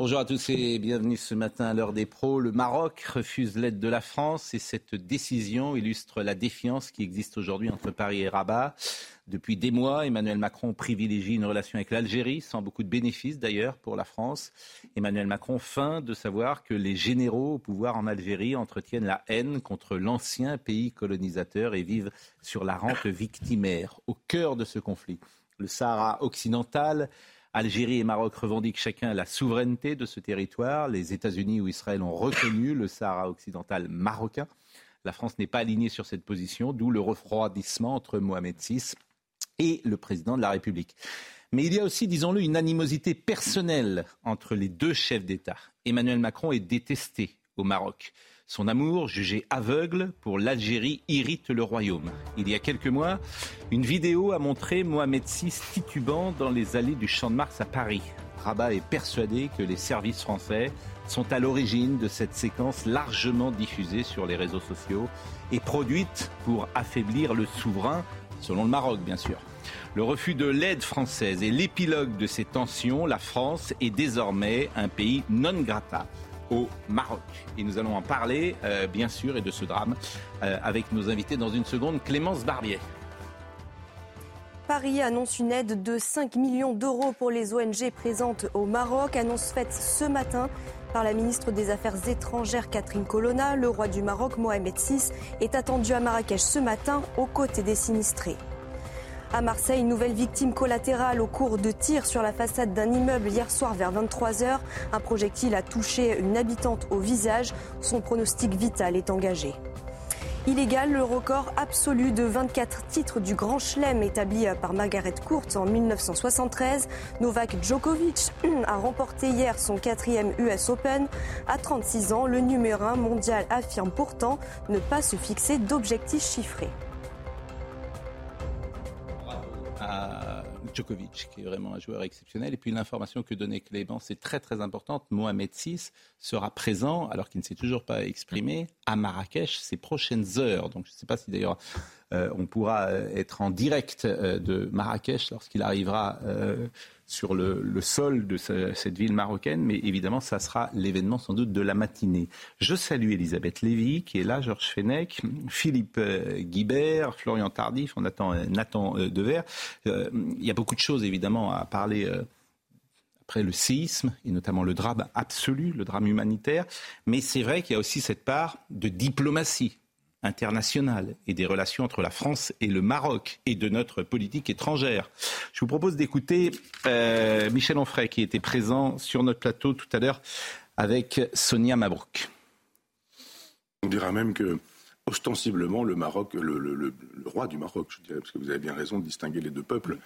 Bonjour à tous et bienvenue ce matin à l'heure des pros. Le Maroc refuse l'aide de la France et cette décision illustre la défiance qui existe aujourd'hui entre Paris et Rabat. Depuis des mois, Emmanuel Macron privilégie une relation avec l'Algérie, sans beaucoup de bénéfices d'ailleurs pour la France. Emmanuel Macron feint de savoir que les généraux au pouvoir en Algérie entretiennent la haine contre l'ancien pays colonisateur et vivent sur la rente victimaire. Au cœur de ce conflit, le Sahara occidental Algérie et Maroc revendiquent chacun la souveraineté de ce territoire. Les États-Unis ou Israël ont reconnu le Sahara occidental marocain. La France n'est pas alignée sur cette position, d'où le refroidissement entre Mohamed VI et le président de la République. Mais il y a aussi, disons-le, une animosité personnelle entre les deux chefs d'État. Emmanuel Macron est détesté au Maroc. Son amour, jugé aveugle pour l'Algérie, irrite le royaume. Il y a quelques mois, une vidéo a montré Mohamed VI titubant dans les allées du Champ de Mars à Paris. Rabat est persuadé que les services français sont à l'origine de cette séquence largement diffusée sur les réseaux sociaux et produite pour affaiblir le souverain, selon le Maroc bien sûr. Le refus de l'aide française est l'épilogue de ces tensions. La France est désormais un pays non grata au Maroc. Et nous allons en parler, euh, bien sûr, et de ce drame euh, avec nos invités dans une seconde. Clémence Barbier. Paris annonce une aide de 5 millions d'euros pour les ONG présentes au Maroc. Annonce faite ce matin par la ministre des Affaires étrangères Catherine Colonna. Le roi du Maroc, Mohamed VI, est attendu à Marrakech ce matin aux côtés des sinistrés. À Marseille, nouvelle victime collatérale au cours de tirs sur la façade d'un immeuble hier soir vers 23h. Un projectile a touché une habitante au visage. Son pronostic vital est engagé. Illégal, le record absolu de 24 titres du Grand Chelem établi par Margaret Court en 1973. Novak Djokovic a remporté hier son quatrième US Open. À 36 ans, le numéro 1 mondial affirme pourtant ne pas se fixer d'objectifs chiffrés. Djokovic, qui est vraiment un joueur exceptionnel. Et puis l'information que donnait Clément, c'est très très importante. Mohamed VI sera présent, alors qu'il ne s'est toujours pas exprimé, à Marrakech ces prochaines heures. Donc je ne sais pas si d'ailleurs on pourra euh, être en direct euh, de Marrakech lorsqu'il arrivera sur le, sol de cette ville marocaine, mais évidemment, ça sera l'événement sans doute de la matinée. Je salue Elisabeth Lévy, qui est là, Georges Fenech, Philippe Guibert, Florian Tardif, on attend Nathan Dever. il y a beaucoup de choses, évidemment, à parler après le séisme, et notamment le drame absolu, le drame humanitaire. Mais c'est vrai qu'il y a aussi cette part de diplomatie internationale et des relations entre la France et le Maroc et de notre politique étrangère. Je vous propose d'écouter euh, Michel Onfray qui était présent sur notre plateau tout à l'heure avec Sonia Mabrouk. On dira même que ostensiblement le Maroc, le, roi du Maroc, je dirais, parce que vous avez bien raison de distinguer les deux peuples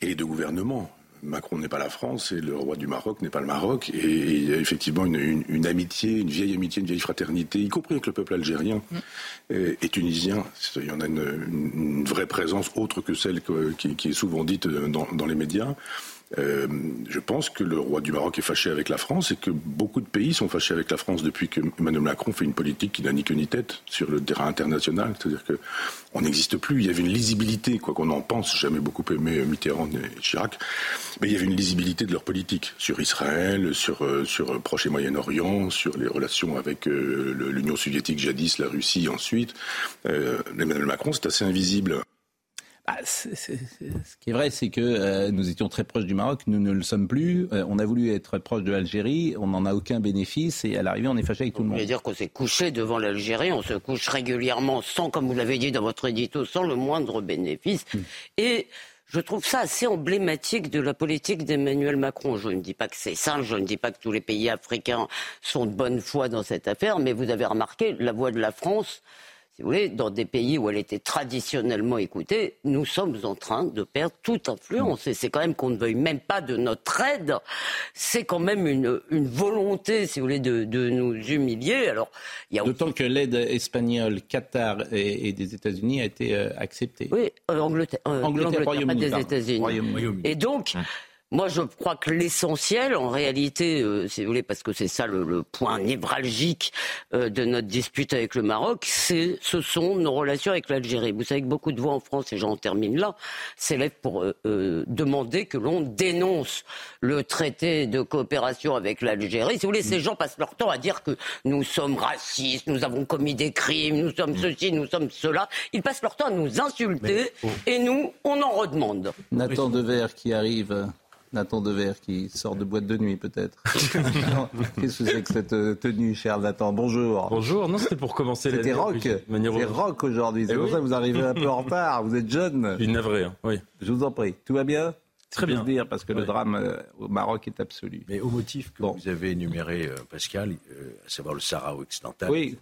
et les deux gouvernements. Macron n'est pas la France et le roi du Maroc n'est pas le Maroc. Et il y a effectivement une, amitié, une vieille amitié, une vieille fraternité, y compris avec le peuple algérien mm. et, tunisien. Il y en a une, vraie présence autre que celle qui, est souvent dite dans les médias. Euh, je pense que le roi du Maroc est fâché avec la France et que beaucoup de pays sont fâchés avec la France depuis que Emmanuel Macron fait une politique qui n'a ni queue ni tête sur le terrain international. C'est-à-dire qu'on n'existe plus. Il y avait une lisibilité, quoi qu'on en pense. Jamais beaucoup aimé Mitterrand et Chirac, mais il y avait une lisibilité de leur politique sur Israël, sur euh, sur Proche et Moyen-Orient, sur les relations avec euh, l'Union soviétique jadis, la Russie ensuite. Emmanuel Macron, c'est assez invisible. Ah, ce qui est vrai, c'est que euh, nous étions très proches du Maroc, nous ne le sommes plus. Euh, on a voulu être proche de l'Algérie, on n'en a aucun bénéfice et à l'arrivée, on est fâché avec tout le monde. Dire qu'on s'est couché devant l'Algérie, on se couche régulièrement sans, comme vous l'avez dit dans votre édito, sans le moindre bénéfice. Hmm. Et je trouve ça assez emblématique de la politique d'Emmanuel Macron. Je ne dis pas que c'est simple, je ne dis pas que tous les pays africains sont de bonne foi dans cette affaire, mais vous avez remarqué la voix de la France si vous voulez, dans des pays où elle était traditionnellement écoutée, nous sommes en train de perdre toute influence. Et c'est quand même qu'on ne veuille même pas de notre aide, c'est quand même une, une volonté, si vous voulez, de, de nous humilier. Alors, il D'autant que l'aide espagnole, Qatar et, des États-Unis a été euh, acceptée. Oui, euh, Angleterre, euh, Angleterre, pas des États-Unis. Et donc, hum. Moi, je crois que l'essentiel, en réalité, euh, si vous voulez, parce que c'est ça le, point névralgique euh, de notre dispute avec le Maroc, c'est, ce sont nos relations avec l'Algérie. Vous savez que beaucoup de voix en France, et j'en termine là, s'élèvent pour euh, demander que l'on dénonce le traité de coopération avec l'Algérie. Si vous voulez, ces gens passent leur temps à dire que nous sommes racistes, nous avons commis des crimes, nous sommes ceci, nous sommes cela. Ils passent leur temps à nous insulter, oh. et nous, on en redemande. Nathan Devers qui arrive. Nathan Dever qui sort de boîte de nuit peut-être. Qu'est-ce que c'est que cette euh, tenue, cher Nathan? Bonjour. Bonjour, non c'était pour commencer C'était rock. C'est rock aujourd'hui, c'est eh pour ça que vous arrivez un peu en retard, vous êtes jeune. Une navré, hein. oui. Je vous en prie, tout va bien? Très bien. dire, parce que le drame euh, au Maroc est absolu. Mais au motif que vous avez énuméré, euh, Pascal, à savoir le Sahara occidental, etc.,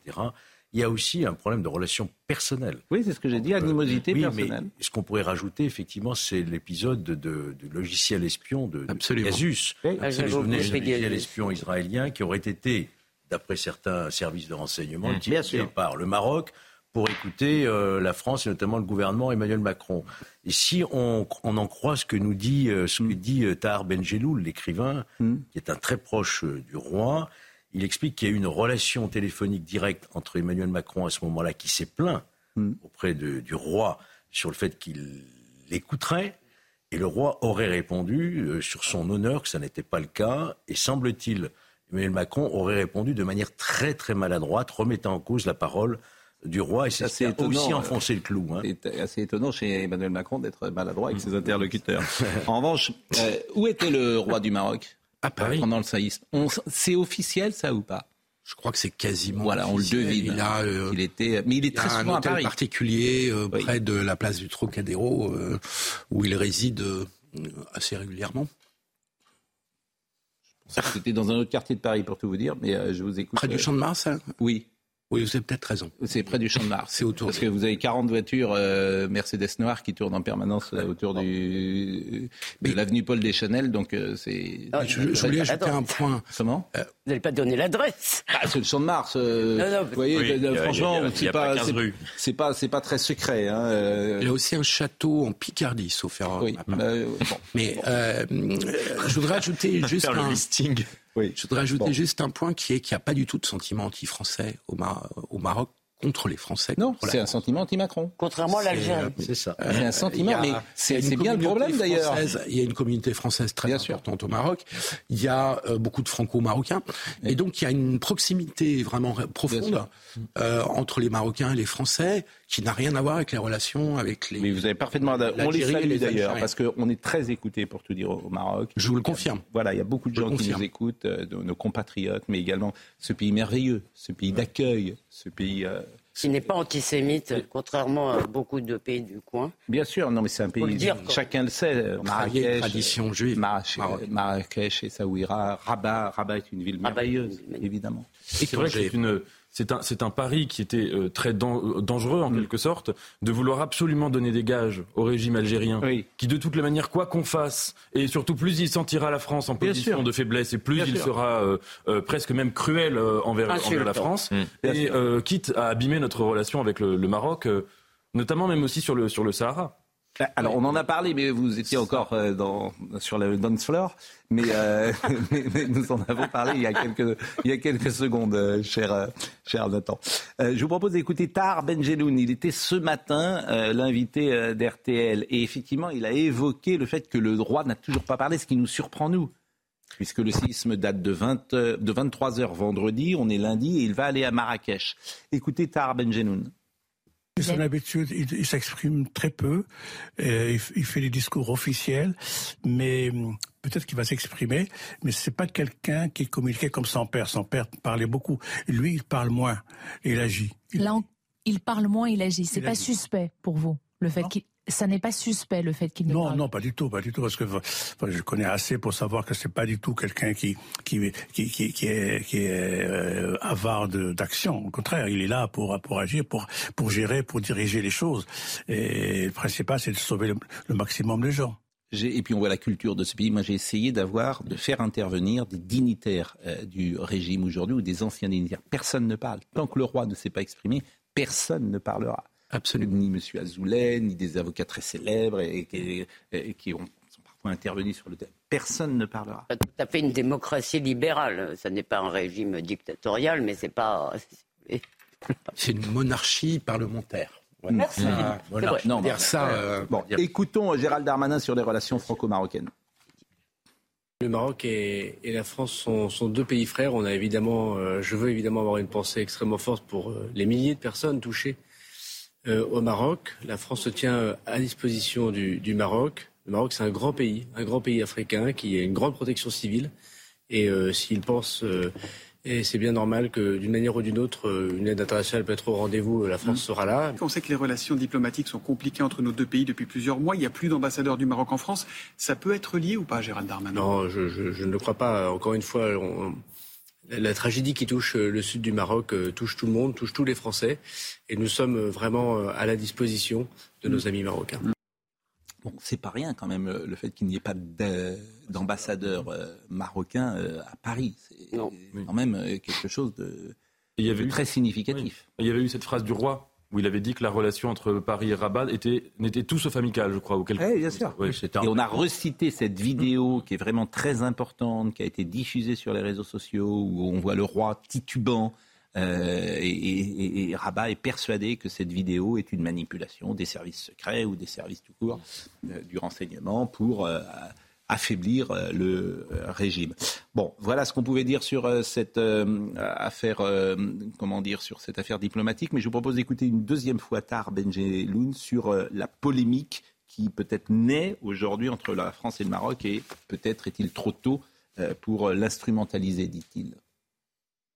il y a aussi un problème de relations personnelles. Oui, c'est ce que j'ai dit, animosité oui, personnelle. Mais ce qu'on pourrait rajouter, effectivement, c'est l'épisode de, du logiciel espion de, Pegasus. Oui, ah, logiciel espion israélien qui aurait été, d'après certains services de renseignement, mmh, utilisé par le Maroc pour écouter euh, la France et notamment le gouvernement Emmanuel Macron. Et si on, en croit ce que nous dit, euh, ce que mmh. dit euh, Tahar Benjeloul, l'écrivain, mmh. qui est un très proche du roi, il explique qu'il y a eu une relation téléphonique directe entre Emmanuel Macron à ce moment-là, qui s'est plaint hmm. auprès du roi sur le fait qu'il l'écouterait. Et le roi aurait répondu euh, sur son honneur que ça n'était pas le cas. Et semble-t-il, Emmanuel Macron aurait répondu de manière très très maladroite, remettant en cause la parole du roi. Et c'est aussi euh, enfoncé le clou. Hein. C'est assez étonnant chez Emmanuel Macron d'être maladroit avec ses interlocuteurs. en revanche, euh, où était le roi du Maroc? À Paris. Pendant le saïsme. C'est officiel ça ou pas? Je crois que c'est quasiment. Voilà, on le devine. Il a, euh, il était, mais il est très souvent un hôtel particulier euh, près de la place du Trocadéro euh, où il réside assez régulièrement. C'était dans un autre quartier de Paris pour tout vous dire, mais je vous écoute. Près du Champ de Mars. Hein? Oui. Oui, vous avez peut-être raison. C'est près du Champ de Mars. C'est autour. Parce que vous avez 40 voitures euh, Mercedes noires qui tournent en permanence euh, autour du, de l'avenue Paul Deschanel. Donc euh, c'est. Ah, je, voulais ajouter un point. Comment? Vous n'allez pas donner l'adresse. Ah, c'est le Champ de Mars. non, non, vous voyez, franchement, c'est pas, c'est pas, c'est pas très secret. Hein, Il y a aussi un château en Picardie, sauf erreur. Oui. Bon. Mais je voudrais ajouter juste un. listing. Oui. Je voudrais ajouter juste un point qui est qu'il n'y a pas du tout de sentiment anti-français au, au Maroc contre les Français. Non, c'est un sentiment anti-Macron. Contrairement à l'Algérie. C'est ça. c'est un sentiment, mais c'est bien le problème d'ailleurs. Il y a une communauté française très importante au Maroc. Il y a euh, beaucoup de franco-marocains. Et donc il y a une proximité vraiment profonde euh, entre les Marocains et les Français qui n'a rien à voir avec les relations avec les. Mais vous avez parfaitement. On les salue d'ailleurs parce qu'on est très écoutés pour tout dire au Maroc. Je vous le confirme. Voilà, il y a beaucoup de gens qui nous écoutent, euh, nos compatriotes, mais également ce pays merveilleux, ce pays d'accueil, ce pays. Euh, qui n'est pas antisémite, contrairement à beaucoup de pays du coin. Bien sûr, non, mais c'est un pays, dire, chacun le sait. Marrakech, tradition juive. Marrakech, et Saouira, Rabat, Rabat est une ville merveilleuse, évidemment. Et c'est vrai que c'est une, c'est un, c'est un pari qui était euh, très euh, dangereux en mm. quelque sorte, de vouloir absolument donner des gages au régime algérien, qui de toutes les manières, quoi qu'on fasse, et surtout plus il sentira la France en position de faiblesse, et plus il sera euh, presque même cruel envers, la France, mm. et quitte à abîmer notre relation avec le, le Maroc, notamment même aussi sur le, sur le Sahara. Ah, alors, on en a parlé, mais vous étiez encore euh, dans, sur le dance floor. Euh, mais, mais, nous en avons parlé il y a quelques, il y a quelques secondes, euh, cher, cher Nathan. je vous propose d'écouter Tar Benjeloun. Il était ce matin l'invité d'RTL. Et effectivement, il a évoqué le fait que le droit n'a toujours pas parlé, ce qui nous surprend, nous. Puisque le séisme date de, 20, de 23 heures vendredi, on est lundi et il va aller à Marrakech. Écoutez Tar Benjeloun. Son habitude, il, s'exprime très peu, il, fait des discours officiels, mais peut-être qu'il va s'exprimer, mais c'est pas quelqu'un qui communiquait comme son père. Son père parlait beaucoup. Lui, il parle moins, il agit. Là, il parle moins, il agit. C'est pas suspect pour vous, le fait qu'il ça n'est pas suspect le fait qu'il ne non non pas du tout pas du tout parce que je connais assez pour savoir que c'est pas du tout quelqu'un qui qui qui qui, qui est qui est euh, avare d'action au contraire il est là pour pour agir pour pour gérer pour diriger les choses et le principal c'est de sauver le, maximum de gens et puis on voit la culture de ce pays. Moi, j'ai essayé d'avoir, de faire intervenir des dignitaires euh, du régime aujourd'hui ou des anciens dignitaires. Personne ne parle. Tant que le roi ne s'est pas exprimé, personne ne parlera. Absolument. Ni M. Azoulay, ni des avocats très célèbres et, qui ont, sont parfois intervenus sur le thème. Personne ne parlera. C'est tout à fait une démocratie libérale. Ce n'est pas un régime dictatorial, mais c'est pas. C'est une monarchie parlementaire. Merci. voilà. Non, dire ça, euh, bon, écoutons Gérald Darmanin sur les relations franco-marocaines. Le Maroc et, la France sont, deux pays frères. On a évidemment, euh, je veux évidemment avoir une pensée extrêmement forte pour euh, les milliers de personnes touchées au Maroc. La France se tient à disposition du, du Maroc. Le Maroc, c'est un grand pays, un grand pays africain qui a une grande protection civile. Et s'il pense et c'est bien normal que d'une manière ou d'une autre, euh, une aide internationale peut être au rendez-vous, la France mmh. sera là. On sait que les relations diplomatiques sont compliquées entre nos deux pays depuis plusieurs mois. Il n'y a plus d'ambassadeur du Maroc en France. Ça peut être lié ou pas, Gérald Darmanin? Non, je, ne le crois pas. Encore une fois, la tragédie qui touche euh, le sud du Maroc euh, touche tout le monde, touche tous les Français. Et nous sommes vraiment à la disposition de nos amis marocains. Bon, c'est pas rien quand même le fait qu'il n'y ait pas d'ambassadeur marocain à Paris. C'est quand même euh, quelque chose de, il y avait très significatif. Il y avait eu cette phrase du roi où il avait dit que la relation entre Paris et Rabat n'était tout sauf amicale, je crois. Ou quelque... Oui, bien sûr. et on a recité cette vidéo qui est vraiment très importante, qui a été diffusée sur les réseaux sociaux, où on voit le roi titubant. Euh, et, Rabat est persuadé que cette vidéo est une manipulation des services secrets ou des services tout court euh, du renseignement pour affaiblir euh, le euh, régime. Bon, voilà ce qu'on pouvait dire sur euh, cette affaire, comment dire, sur cette affaire diplomatique. Mais je vous propose d'écouter une deuxième fois tard Benjeloun sur la polémique qui peut-être naît aujourd'hui entre la France et le Maroc et peut-être est-il trop tôt pour l'instrumentaliser, dit-il.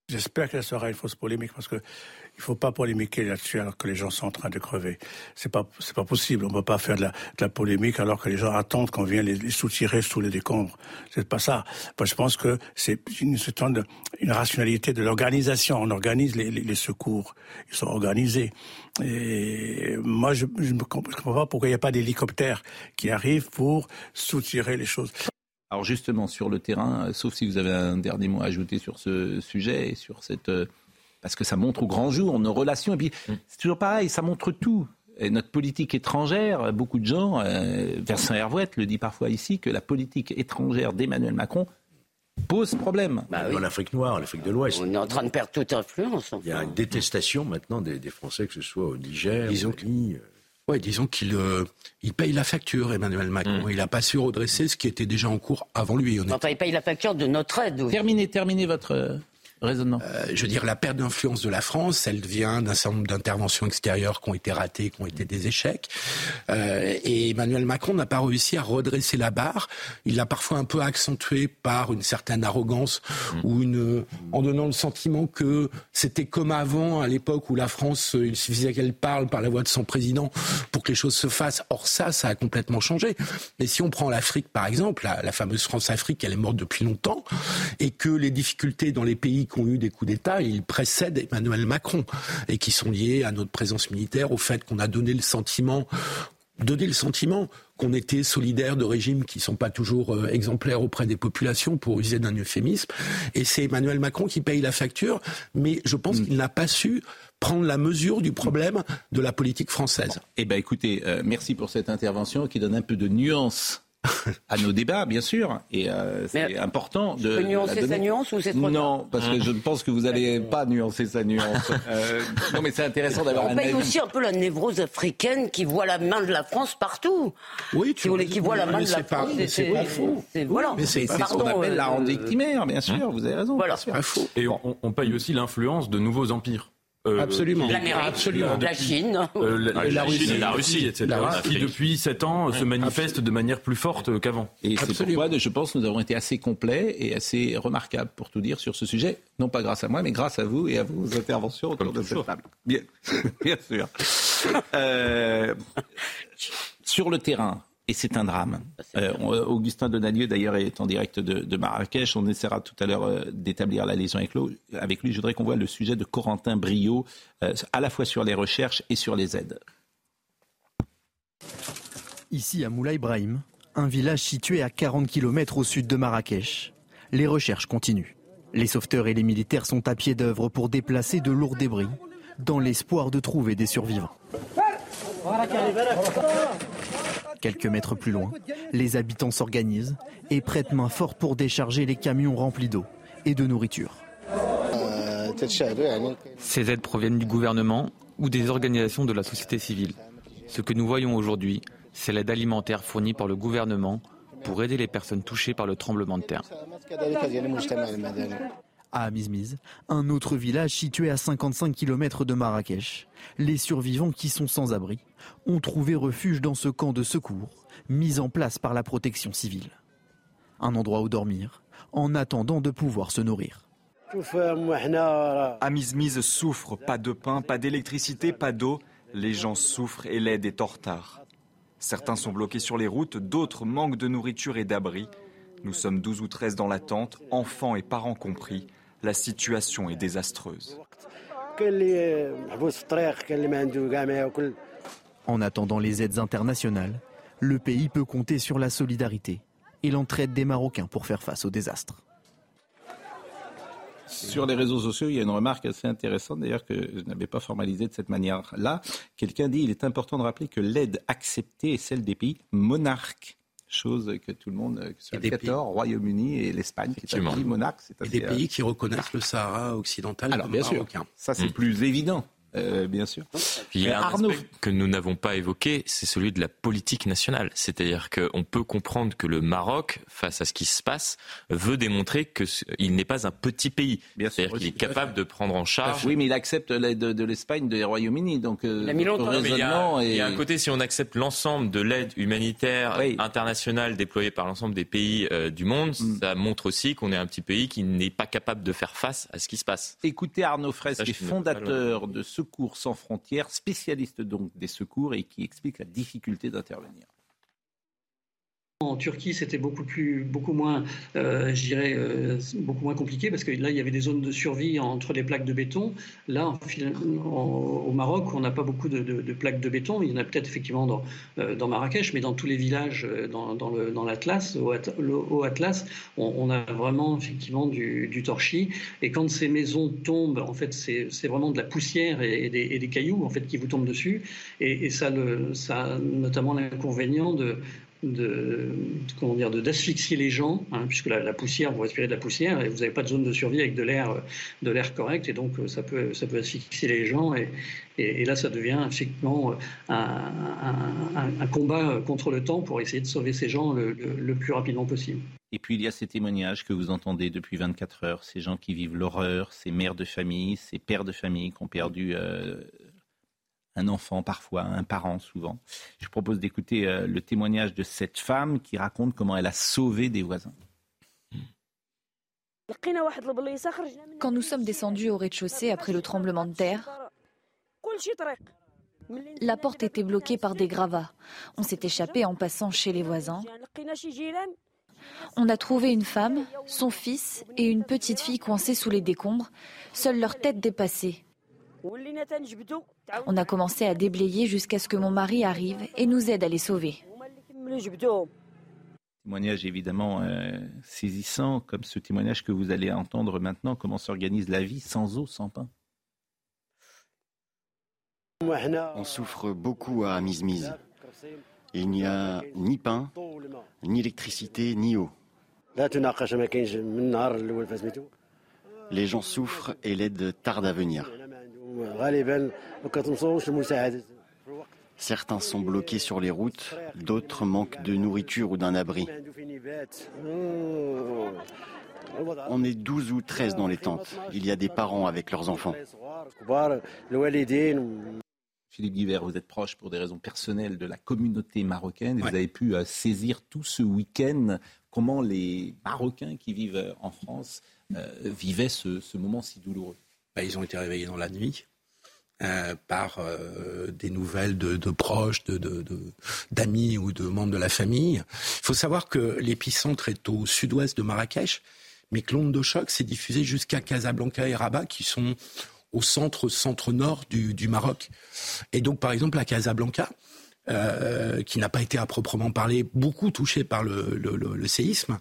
J'espère qu'elle sera une fausse polémique parce que il faut pas polémiquer là-dessus alors que les gens sont en train de crever. C'est pas pas possible. On peut pas faire de la, polémique alors que les gens attendent qu'on vienne les, soutirer sous les décombres. C'est pas ça. Moi, je pense que c'est une, une, rationalité de l'organisation. On organise les, secours. Ils sont organisés. Et moi, je, ne comprends pas pourquoi il n'y a pas d'hélicoptères qui arrivent pour soutirer les choses. Alors justement, sur le terrain, euh, sauf si vous avez un dernier mot à ajouter sur ce sujet et sur cette... Euh, parce que ça montre au grand jour nos relations. Et puis, mm. c'est toujours pareil, ça montre tout. Et notre politique étrangère, beaucoup de gens, euh, Vincent Hervouette le dit parfois ici, que la politique étrangère d'Emmanuel Macron pose problème. Bah oui. l'Afrique noire, l'Afrique de l'Ouest. On est en train de perdre toute influence. Il y a une détestation maintenant des, Français, que ce soit au Niger, Disons au Mali. Ouais, disons qu'il euh, il paye la facture, Emmanuel Macron. Mm. Il n'a pas su redresser ce qui était déjà en cours avant lui. Enfin, il paye la facture de notre aide. Terminez, terminez votre raisonnement euh, Je veux dire, la perte d'influence de la France, elle vient d'un certain nombre d'interventions extérieures qui ont été ratées, qui ont été des échecs. Euh, et Emmanuel Macron n'a pas réussi à redresser la barre. Il l'a parfois un peu accentué par une certaine arrogance mm. ou une, en donnant le sentiment que c'était comme avant, à l'époque où la France, il suffisait qu'elle parle par la voix de son président pour que les choses se fassent. Or ça, ça a complètement changé. Mais si on prend l'Afrique, par exemple, la, la fameuse France-Afrique, elle est morte depuis longtemps, et que les difficultés dans les pays qui ont eu des coups d'État, ils précèdent Emmanuel Macron et qui sont liés à notre présence militaire, au fait qu'on a donné le sentiment donné le sentiment qu'on était solidaire de régimes qui ne sont pas toujours euh, exemplaires auprès des populations, pour user d'un euphémisme. Et c'est Emmanuel Macron qui paye la facture, mais je pense mm. qu'il n'a pas su prendre la mesure du problème de la politique française. Eh bien écoutez, euh, merci pour cette intervention qui donne un peu de nuance à nos débats, bien sûr, et euh, c'est important de. Peux nuancer sa nuance ou c'est trop Non, parce que je pense que vous n'allez pas nuancer sa nuance. Euh, non, mais c'est intéressant d'avoir. On paye aussi un peu la névrose africaine qui voit la main de la France partout. Oui, tu qui, qui voit la main de la France. C'est pas faux. Voilà. Mais c'est ce qu'on appelle la rente victimaire, bien sûr. Vous avez raison. Voilà. C'est pas faux. Et on, on paye aussi l'influence de nouveaux empires Euh, absolument. absolument. La Chine. Euh, la, Russie, la Russie, etc. qui depuis sept ans se manifeste de manière plus forte qu'avant. Et c'est pourquoi, je pense, nous avons été assez complets et assez remarquables pour tout dire sur ce sujet. Non pas grâce à moi, mais grâce à vous et à vos interventions autour de cette table. Bien, bien sûr. Euh, sur le terrain, et c'est un drame. Euh, Augustin Donadieu, d'ailleurs, est en direct de, Marrakech. On essaiera tout à l'heure euh, d'établir la liaison avec, avec, lui. Je voudrais qu'on voit le sujet de Corentin Brio, euh, à la fois sur les recherches et sur les aides. Ici, à Moulay Ibrahim, un village situé à 40 km au sud de Marrakech. Les recherches continuent. Les sauveteurs et les militaires sont à pied d'œuvre pour déplacer de lourds débris, dans l'espoir de trouver des survivants. Quelques mètres plus loin, les habitants s'organisent et prêtent main forte pour décharger les camions remplis d'eau et de nourriture. Ces aides proviennent du gouvernement ou des organisations de la société civile. Ce que nous voyons aujourd'hui, c'est l'aide alimentaire fournie par le gouvernement pour aider les personnes touchées par le tremblement de terre. À Mizmiz, un autre village situé à 55 km de Marrakech, les survivants qui sont sans abri ont trouvé refuge dans ce camp de secours mis en place par la protection civile. Un endroit où dormir en attendant de pouvoir se nourrir. Amizmiz souffre, pas de pain, pas d'électricité, pas d'eau. Les gens souffrent et l'aide est en retard. Certains sont bloqués sur les routes, d'autres manquent de nourriture et d'abri. Nous sommes 12 ou 13 dans la tente, enfants et parents compris. La situation est désastreuse. En attendant les aides internationales, le pays peut compter sur la solidarité et l'entraide des Marocains pour faire face au désastre. Sur les réseaux sociaux, il y a une remarque assez intéressante, d'ailleurs, que je n'avais pas formalisée de cette manière-là. Quelqu'un dit il est important de rappeler que l'aide acceptée est celle des pays monarques chose que tout le monde, que ce soit le Qatar, Royaume-Uni et l'Espagne, qui est un pays monarque. Et des pays qui reconnaissent le Sahara occidental Alors, bien sûr, ça c'est mm. plus évident. Euh, bien sûr. il y a un aspect que nous n'avons pas évoqué, c'est celui de la politique nationale. C'est-à-dire qu'on peut comprendre que le Maroc, face à ce qui se passe, veut démontrer qu'il n'est pas un petit pays. C'est-à-dire qu'il est capable de prendre en charge. Oui, mais il accepte l'aide de, l'Espagne, de Royaume-Uni. Donc, euh, il, y a, il y a un côté, si on accepte l'ensemble de l'aide humanitaire internationale déployée par l'ensemble des pays euh, du monde, mm. ça montre aussi qu'on est un petit pays qui n'est pas capable de faire face à ce qui se passe. Écoutez Arnaud Fraisse, qui est fondateur de ce Secours sans frontières, spécialiste donc des secours et qui explique la difficulté d'intervenir. En Turquie, c'était beaucoup plus, beaucoup moins, euh, euh, beaucoup moins compliqué parce que là, il y avait des zones de survie entre les plaques de béton. Là, au Maroc, on n'a pas beaucoup de, plaques de béton. Il y en a peut-être effectivement dans, euh, dans Marrakech, mais dans tous les villages dans, dans l'Atlas, au, Atlas, on, a vraiment effectivement du, du, torchis. Et quand ces maisons tombent, en fait, c'est vraiment de la poussière et, des, cailloux en fait qui vous tombent dessus. Et, ça, ça a notamment l'inconvénient de de comment dire d'asphyxier les gens hein, puisque la, poussière vous respirez de la poussière et vous n'avez pas de zone de survie avec de l'air de l'air correct et donc ça peut ça peut asphyxier les gens et, et, là ça devient effectivement un, un, combat contre le temps pour essayer de sauver ces gens le, le, plus rapidement possible. Et puis il y a ces témoignages que vous entendez depuis 24 heures, ces gens qui vivent l'horreur, ces mères de famille, ces pères de famille qui ont perdu euh, un enfant parfois, un parent souvent. Je propose d'écouter euh, le témoignage de cette femme qui raconte comment elle a sauvé des voisins. Quand nous sommes descendus au rez-de-chaussée après le tremblement de terre, la porte était bloquée par des gravats. On s'est échappé en passant chez les voisins. On a trouvé une femme, son fils et une petite fille coincés sous les décombres, seules leurs têtes dépassées. On a commencé à déblayer jusqu'à ce que mon mari arrive et nous aide à les sauver. Témoignage évidemment euh, saisissant, comme ce témoignage que vous allez entendre maintenant, comment s'organise la vie sans eau, sans pain. On souffre beaucoup à Mizmiz. Il n'y a ni pain, ni électricité, ni eau. Les gens souffrent et l'aide tarde à venir. Certains sont bloqués sur les routes, d'autres manquent de nourriture ou d'un abri. On est 12 ou 13 dans les tentes. Il y a des parents avec leurs enfants. Philippe Guivert, vous êtes proche pour des raisons personnelles de la communauté marocaine. Vous avez pu euh, saisir tout ce week-end comment les Marocains qui vivent en France euh, vivaient ce, moment si douloureux. Bah, ils ont été réveillés dans la nuit. Euh, par des nouvelles de, proches, d'amis de, ou de membres de la famille. Il faut savoir que l'épicentre est au sud-ouest de Marrakech, mais que l'onde de choc s'est diffusée jusqu'à Casablanca et Rabat, qui sont au centre, centre-nord du, Maroc. Et donc, par exemple, à Casablanca, euh, qui n'a pas été à proprement parler beaucoup touché par le, séisme, euh,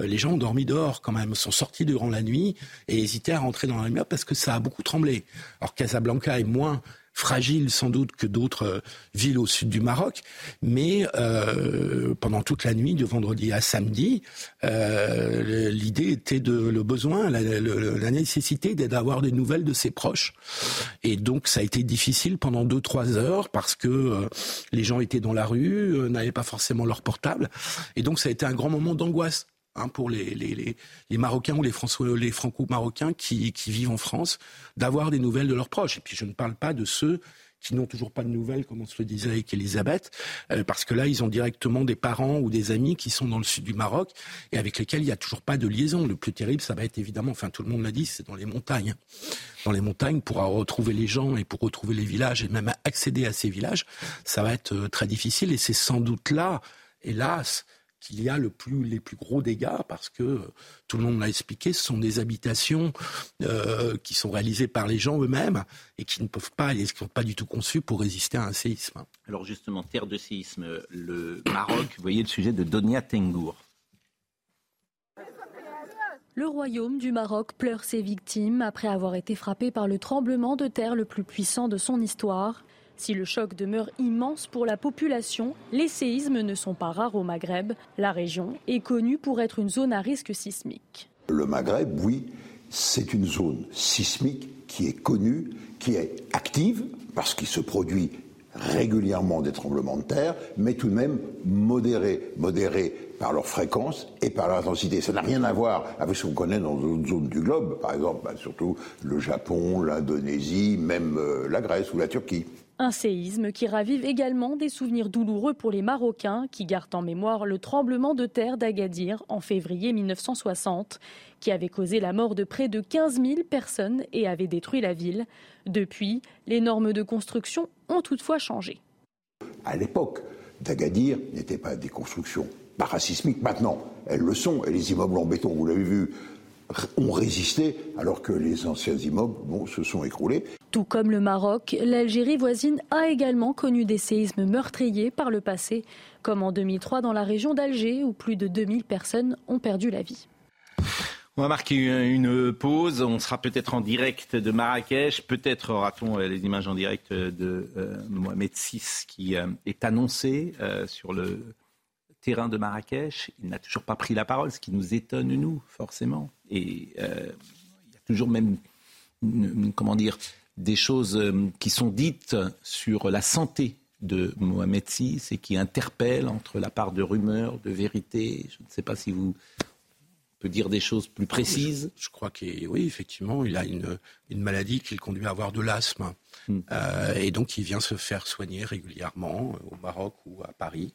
les gens ont dormi dehors quand même, sont sortis durant la nuit et hésitaient à rentrer dans la lumière parce que ça a beaucoup tremblé. Alors Casablanca est moins fragile sans doute que d'autres euh, villes au sud du Maroc, mais euh, pendant toute la nuit, de vendredi à samedi, euh, l'idée était de le besoin, la, nécessité d'avoir des nouvelles de ses proches, et donc ça a été difficile pendant deux trois heures parce que euh, les gens étaient dans la rue, euh, n'avaient pas forcément leur portable, et donc ça a été un grand moment d'angoisse. Hein, pour les, Marocains ou les, Franco-Marocains qui, qui, vivent en France, d'avoir des nouvelles de leurs proches. Et puis je ne parle pas de ceux qui n'ont toujours pas de nouvelles, comme on se le disait avec Elisabeth, euh, parce que là, ils ont directement des parents ou des amis qui sont dans le sud du Maroc et avec lesquels il n'y a toujours pas de liaison. Le plus terrible, ça va être évidemment, enfin tout le monde l'a dit, c'est dans les montagnes. Dans les montagnes, pour retrouver les gens et pour retrouver les villages et même accéder à ces villages, ça va être euh, très difficile et c'est sans doute là, hélas, qu'il y a le plus, les plus gros dégâts parce que tout le monde l'a expliqué, ce sont des habitations euh, qui sont réalisées par les gens eux-mêmes et qui ne peuvent pas, qui ne sont pas du tout conçues pour résister à un séisme. Alors justement, terre de séisme, le Maroc, vous voyez le sujet de Donia Tengour. Le royaume du Maroc pleure ses victimes après avoir été frappé par le tremblement de terre le plus puissant de son histoire. Si le choc demeure immense pour la population, les séismes ne sont pas rares au Maghreb. La région est connue pour être une zone à risque sismique. Le Maghreb, oui, c'est une zone sismique qui est connue, qui est active, parce qu'il se produit régulièrement des tremblements de terre, mais tout de même modérés, modérés par leur fréquence et par leur intensité. Ça n'a rien à voir avec ce qu'on connaît dans d'autres zones du globe, par exemple, bah, surtout le Japon, l'Indonésie, même euh, la Grèce ou la Turquie. Un séisme qui ravive également des souvenirs douloureux pour les Marocains qui gardent en mémoire le tremblement de terre d'Agadir en février 1960 qui avait causé la mort de près de 15 000 personnes et avait détruit la ville. Depuis, les normes de construction ont toutefois changé. À l'époque, d'Agadir n'étaient pas des constructions parasismiques. Maintenant, elles le sont. Et les immeubles en béton, vous l'avez vu, ont résisté alors que les anciens immeubles se sont écroulés. Tout comme le Maroc, l'Algérie voisine a également connu des séismes meurtriers par le passé, comme en 2003 dans la région d'Alger où plus de 2000 personnes ont perdu la vie. On va marquer une pause. On sera peut-être en direct de Marrakech. Peut-être aura-t-on euh, les images en direct de euh, Mohamed VI qui euh, est annoncé sur le terrain de Marrakech. Il n'a toujours pas pris la parole, ce qui nous étonne, nous, forcément. Et euh, il y a toujours même, comment dire, des choses euh, qui sont dites sur la santé de Mohamed VI et qui interpellent entre la part de rumeurs, de vérité. Je ne sais pas si vous peut dire des choses plus précises Je, crois qu'il oui, effectivement, il a une, une maladie qui le conduit à avoir de l'asthme. Hmm. Euh, et donc, il vient se faire soigner régulièrement au Maroc ou à Paris.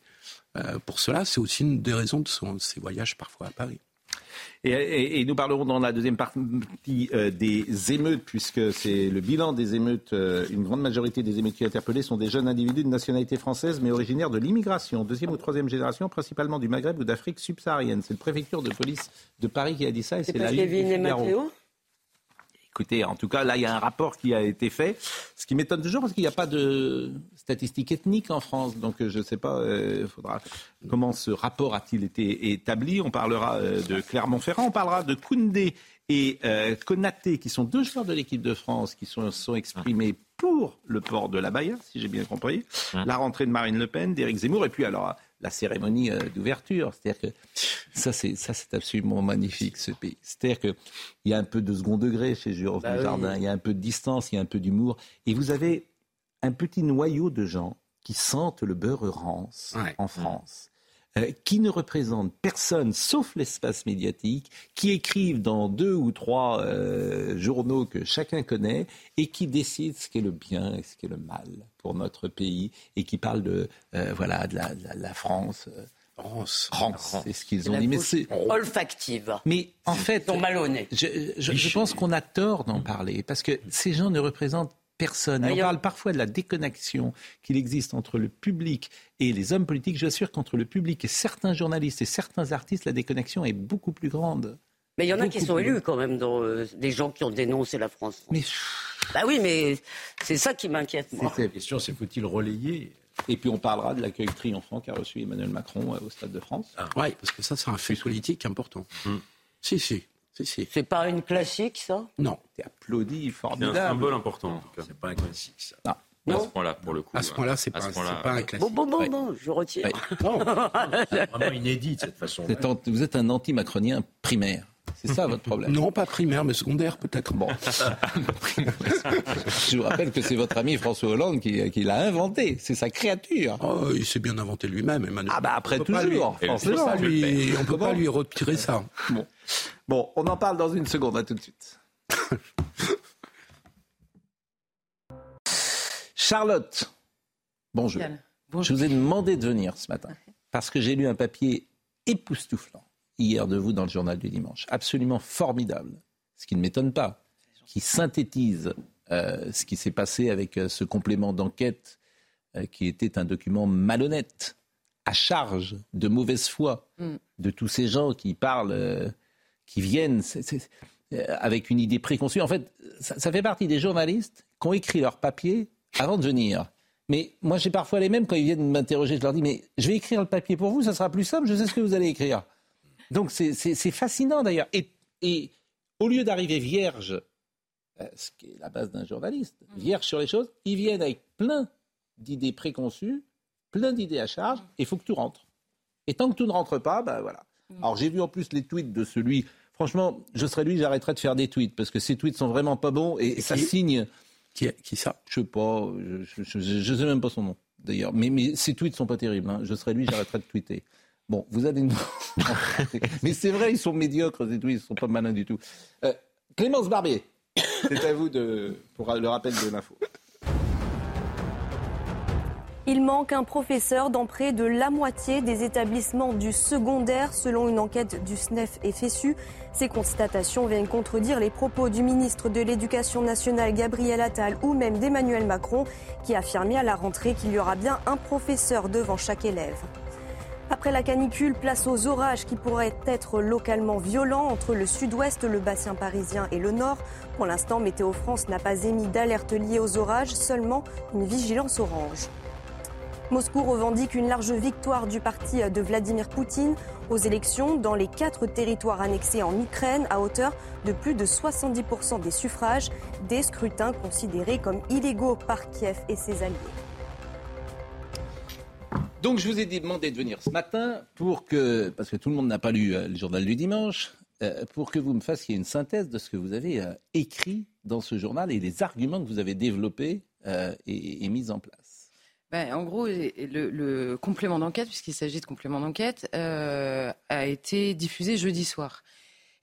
Euh, pour cela, c'est aussi une des raisons de, son, ses voyages parfois à Paris. Et, nous parlerons dans la deuxième partie euh, des émeutes, puisque c'est le bilan des émeutes. Euh, une grande majorité des émeutes qui ont interpellés sont des jeunes individus de nationalité française, mais originaires de l'immigration, deuxième ou troisième génération, principalement du Maghreb ou d'Afrique subsaharienne. C'est le préfecture de police de Paris qui a dit ça. Et c'est la Écoutez, en tout cas, là, il y a un rapport qui a été fait. Ce qui m'étonne toujours, parce qu'il n'y a pas de statistiques ethniques en France. Donc, je ne sais pas euh, faudra, comment ce rapport a-t-il été établi. On parlera euh, de Clermont-Ferrand, on parlera de Koundé et euh, Konaté, qui sont deux joueurs de l'équipe de France, qui sont, sont exprimés pour le port de la Baïa, si j'ai bien compris. La rentrée de Marine Le Pen, d'Éric Zemmour, et puis alors la cérémonie euh, d'ouverture. C'est-à-dire que ça, c'est ça, c'est absolument magnifique ce pays. C'est-à-dire que il y a un peu de second degré chez Jérôme bah Jardin, il y a un peu de distance, il y a un peu d'humour, et vous avez un petit noyau de gens qui sentent le beurre rance en France. Euh, qui ne représentent personne sauf l'espace médiatique, qui écrivent dans deux ou trois euh, journaux que chacun connaît et qui décident ce qu'est le bien et ce qu'est le mal pour notre pays et qui parlent de, voilà, de la, France. France. France, c'est ce qu'ils ont dit. Mais c'est olfactive. Mais en fait, malhonnêtes. Je, je pense qu'on a tort d'en parler parce que ces gens ne représentent personne. on parle parfois de la déconnexion qu'il existe entre le public et les hommes politiques. J'assure qu'entre le public et certains journalistes et certains artistes, la déconnexion est beaucoup plus grande. Mais il y en a qui sont élus quand même, dans, euh, des gens qui ont dénoncé la France. Mais... Bah oui, mais c'est ça qui m'inquiète. La question, c'est faut-il relayer? Et puis on parlera de l'accueil triomphant qu'a reçu Emmanuel Macron euh, au Stade de France. Ah. Oui, parce que ça, c'est un fait politique important. Hum. Si, si. C'est pas une classique, ça? Non. C'est applaudi, formidable. C'est un symbole important, en tout cas. C'est pas un classique, ça. Non. À ce point-là, pour le coup. À ce point-là, c'est pas, pas, un classique. Bon, bon, bon, bon je retire. Non, c'est vraiment inédit de cette façon. Vous êtes un anti-macronien primaire. C'est ça votre problème Non, pas primaire, mais secondaire peut-être. Bon. Je vous rappelle que c'est votre ami François Hollande qui, qui l'a inventé. C'est sa créature. Oh, il s'est bien inventé lui-même, Emmanuel. Ah bah après toujours, on ne peut pas lui retirer ça. Bon. Bon, on en parle dans une seconde. À tout de suite. Charlotte, bonjour. bonjour. Je vous ai demandé de venir ce matin parce que j'ai lu un papier époustouflant hier de vous dans le journal du dimanche. Absolument formidable, ce qui ne m'étonne pas, qui synthétise euh, ce qui s'est passé avec euh, ce complément d'enquête euh, qui était un document malhonnête, à charge de mauvaise foi mm. de tous ces gens qui parlent, qui viennent avec une idée préconçue. En fait, ça, ça, fait partie des journalistes qui ont écrit leur papier avant de venir. Mais moi, j'ai parfois les mêmes quand ils viennent m'interroger. Je leur dis, mais je vais écrire le papier pour vous, ça sera plus simple, je sais ce que vous allez écrire. Donc c'est fascinant d'ailleurs. Et, au lieu d'arriver vierge, euh, ce qui est la base d'un journaliste, mmh. vierge sur les choses, ils viennent avec plein d'idées préconçues, plein d'idées à charge, et il faut que tout rentre. Et tant que tout ne rentre pas, ben voilà. Mmh. Alors j'ai vu en plus les tweets de celui. Franchement, je serais lui, j'arrêterais de faire des tweets parce que ces tweets sont vraiment pas bons et, ça signe. Qui, qui ça? Je sais pas, je, ne sais même pas son nom d'ailleurs. Mais, mais ces tweets sont pas terribles. Hein. Je serais lui, j'arrêterais de tweeter. Bon, vous avez une... Mais c'est vrai, ils sont médiocres et tout, ils ne sont pas malins du tout. Euh, Clémence Barbier, c'est à vous de, pour le rappel de l'info. Il manque un professeur dans près de la moitié des établissements du secondaire, selon une enquête du SNEF et FSU. Ces constatations viennent contredire les propos du ministre de l'Éducation nationale Gabriel Attal ou même d'Emmanuel Macron, qui affirmait à la rentrée qu'il y aura bien un professeur devant chaque élève. Après la canicule, place aux orages qui pourraient être localement violents entre le sud-ouest, le bassin parisien et le nord. Pour l'instant, Météo France n'a pas émis d'alerte liée aux orages, seulement une vigilance orange. Moscou revendique une large victoire du parti de Vladimir Poutine aux élections dans les quatre territoires annexés en Ukraine à hauteur de plus de 70% des suffrages, des scrutins considérés comme illégaux par Kiev et ses alliés. Donc je vous ai demandé de venir ce matin pour que, parce que tout le monde n'a pas lu euh, le journal du dimanche, euh, pour que vous me fassiez une synthèse de ce que vous avez euh, écrit dans ce journal et les arguments que vous avez développés et, mis en place. Ben, en gros, le, complément d'enquête, puisqu'il s'agit de complément d'enquête, a été diffusé jeudi soir.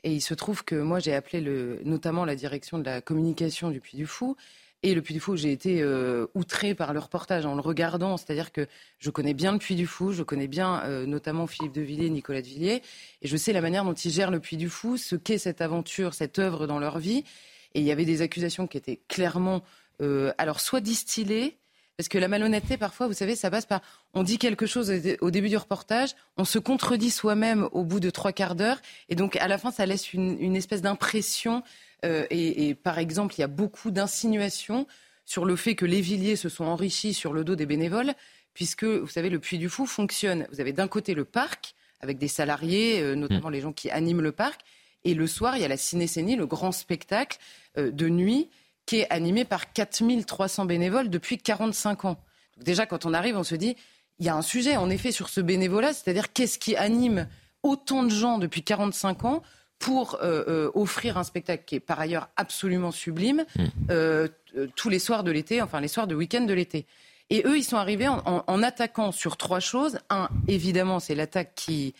Et il se trouve que moi, j'ai appelé le, notamment la direction de la communication du Puy du Fou et le Puy du Fou, j'ai été euh, outré par le reportage en le regardant. C'est-à-dire que je connais bien le Puy du Fou, je connais bien euh, notamment Philippe de Villiers, Nicolas de Villiers, et je sais la manière dont ils gèrent le Puy du Fou, ce qu'est cette aventure, cette œuvre dans leur vie. Et il y avait des accusations qui étaient clairement, euh, alors soit distillées, parce que la malhonnêteté, parfois, vous savez, ça passe par on dit quelque chose au début du reportage, on se contredit soi-même au bout de trois quarts d'heure, et donc à la fin, ça laisse une, une espèce d'impression euh, et, par exemple, il y a beaucoup d'insinuations sur le fait que les Villiers se sont enrichis sur le dos des bénévoles, puisque, vous savez, le Puy du Fou fonctionne. Vous avez d'un côté le parc, avec des salariés, euh, notamment mm. les gens qui animent le parc, et le soir, il y a la cinécénie, le grand spectacle euh, de nuit, qui est animé par 4300 bénévoles depuis 45 ans. Donc déjà, quand on arrive, on se dit, il y a un sujet, en effet, sur ce bénévolat, c'est-à-dire qu'est-ce qui anime autant de gens depuis 45 ans pour euh, euh, offrir un spectacle qui est par ailleurs absolument sublime mm. euh, tous les soirs de l'été, enfin les soirs de week-end de l'été. Et eux, ils sont arrivés en, attaquant sur trois choses. Un, évidemment, c'est l'attaque qui,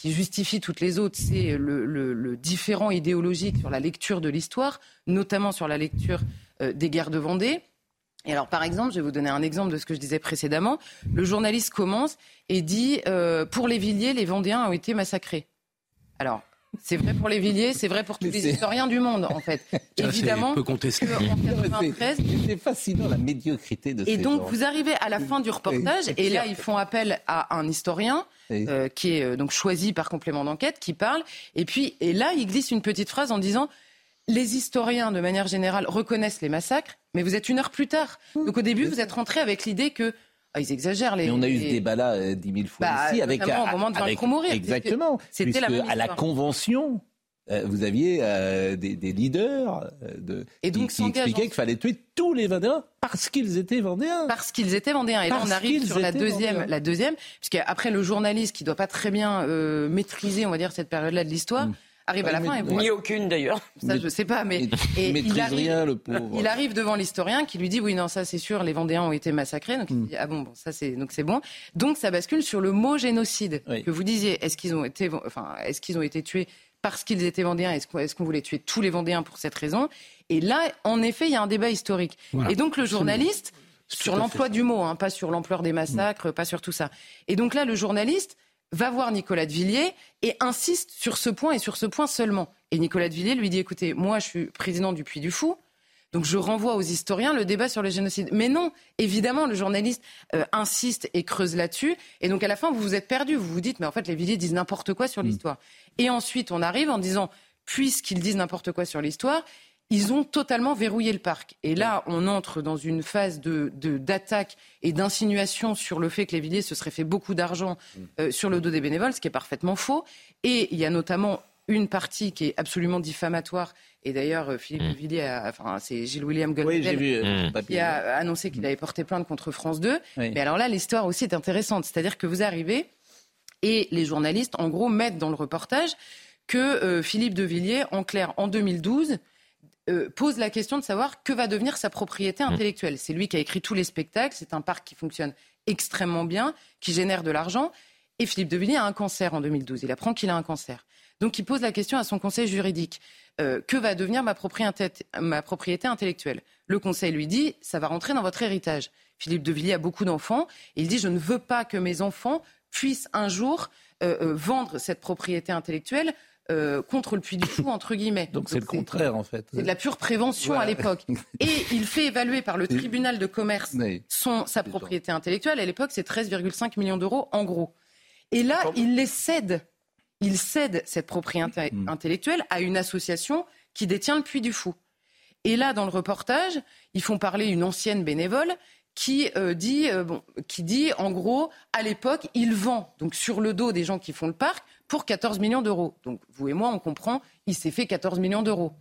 qui justifie toutes les autres, c'est le, le, différent idéologique sur la lecture de l'histoire, notamment sur la lecture euh, des guerres de Vendée. Et alors, par exemple, je vais vous donner un exemple de ce que je disais précédemment. Le journaliste commence et dit euh, Pour les Villiers, les Vendéens ont été massacrés. Alors, c'est vrai pour les Villiers, c'est vrai pour tous les historiens du monde, en fait. Évidemment, peu contesté. C'est fascinant la médiocrité de. Et donc, vous arrivez à la fin du reportage, et là, ils font appel à un historien euh, qui est euh, donc choisi par complément d'enquête, qui parle, et puis, et là, il glisse une petite phrase en disant les historiens, de manière générale, reconnaissent les massacres, mais vous êtes une heure plus tard. Donc au début, vous êtes rentré avec l'idée que ah, ils exagèrent. Les, on a eu ce débat-là euh, dix mille fois bah, ici avec. Au moment de avec, mourir. Exactement. C'était la même À la convention, euh, vous aviez euh, des, des, leaders de, et donc, qui, expliquaient qu'il fallait tuer tous les Vendéens parce qu'ils étaient Vendéens. Parce qu'ils étaient Vendéens. Et là, on arrive sur la deuxième, la deuxième, puisqu'après le journaliste qui doit pas très bien maîtriser, on va dire, cette période-là de l'histoire. Mm arrive à la fin. Et Ni aucune d'ailleurs. Ça, je sais pas, mais et il, arrive, rien, le pauvre. il arrive devant l'historien qui lui dit oui, non, ça c'est sûr, les Vendéens ont été massacrés. Donc il hmm. dit ah bon, bon ça c'est donc c'est bon. Donc ça bascule sur le mot génocide que vous disiez. Est-ce qu'ils ont été, enfin, est-ce qu'ils ont été tués parce qu'ils étaient Vendéens? Est-ce qu'on voulait tuer tous les Vendéens pour cette raison? Et là, en effet, il y a un débat historique. Et donc le journaliste sur l'emploi du mot, hein, pas sur l'ampleur des massacres, pas sur tout ça. Et donc là, le journaliste va voir Nicolas de Villiers et insiste sur ce point et sur ce point seulement. Et Nicolas de Villiers lui dit écoutez, moi je suis président du Puy du Fou. Donc je renvoie aux historiens le débat sur le génocide. Mais non, évidemment, le journaliste euh, insiste et creuse là-dessus. Et donc à la fin, vous vous êtes perdu. Vous vous dites, mais en fait, les Villiers disent n'importe quoi sur mm. l'histoire. Et ensuite, on arrive en disant, puisqu'ils disent n'importe quoi sur l'histoire, ils ont totalement verrouillé le parc. Et là, on entre dans une phase de, d'attaque et d'insinuation sur le fait que les Villiers se seraient fait beaucoup d'argent euh, sur le dos des bénévoles, ce qui est parfaitement faux. Et il y a notamment une partie qui est absolument diffamatoire. Et d'ailleurs, euh, Philippe mmh. Villiers, enfin, c'est Gilles-William Goldman euh, qui a annoncé qu'il avait porté plainte contre France 2. Mais alors là, l'histoire aussi est intéressante. C'est-à-dire que vous arrivez et les journalistes, en gros, mettent dans le reportage que Philippe de Villiers, en clair, en 2012, euh, pose la question de savoir que va devenir sa propriété mmh. intellectuelle. C'est lui qui a écrit tous les spectacles, c'est un parc qui fonctionne extrêmement bien, qui génère de l'argent. Et Philippe de Villiers a un cancer en 2012. Il apprend qu'il a un cancer. Donc il pose la question à son conseil juridique. Euh, que va devenir ma propriété, ma propriété intellectuelle? Le conseil lui dit, ça va rentrer dans votre héritage. Philippe de Villiers a beaucoup d'enfants. Il dit, je ne veux pas que mes enfants puissent un jour euh, vendre cette propriété intellectuelle euh, contre le puits du fou, entre guillemets. Donc c'est le contraire, en fait. C'est de la pure prévention à l'époque. Et il fait évaluer par le tribunal de commerce son, sa propriété intellectuelle. À l'époque, c'est 13,5 millions d'euros, en gros. Et là, il les cède. Il cède cette propriété hmm. intellectuelle à une association qui détient le puits du fou. Et là, dans le reportage, ils font parler une ancienne bénévole qui euh, dit, euh, bon, qui dit, en gros, à l'époque, il vend donc sur le dos des gens qui font le parc pour 14 millions d'euros. Donc vous et moi, on comprend, il s'est fait 14 millions d'euros.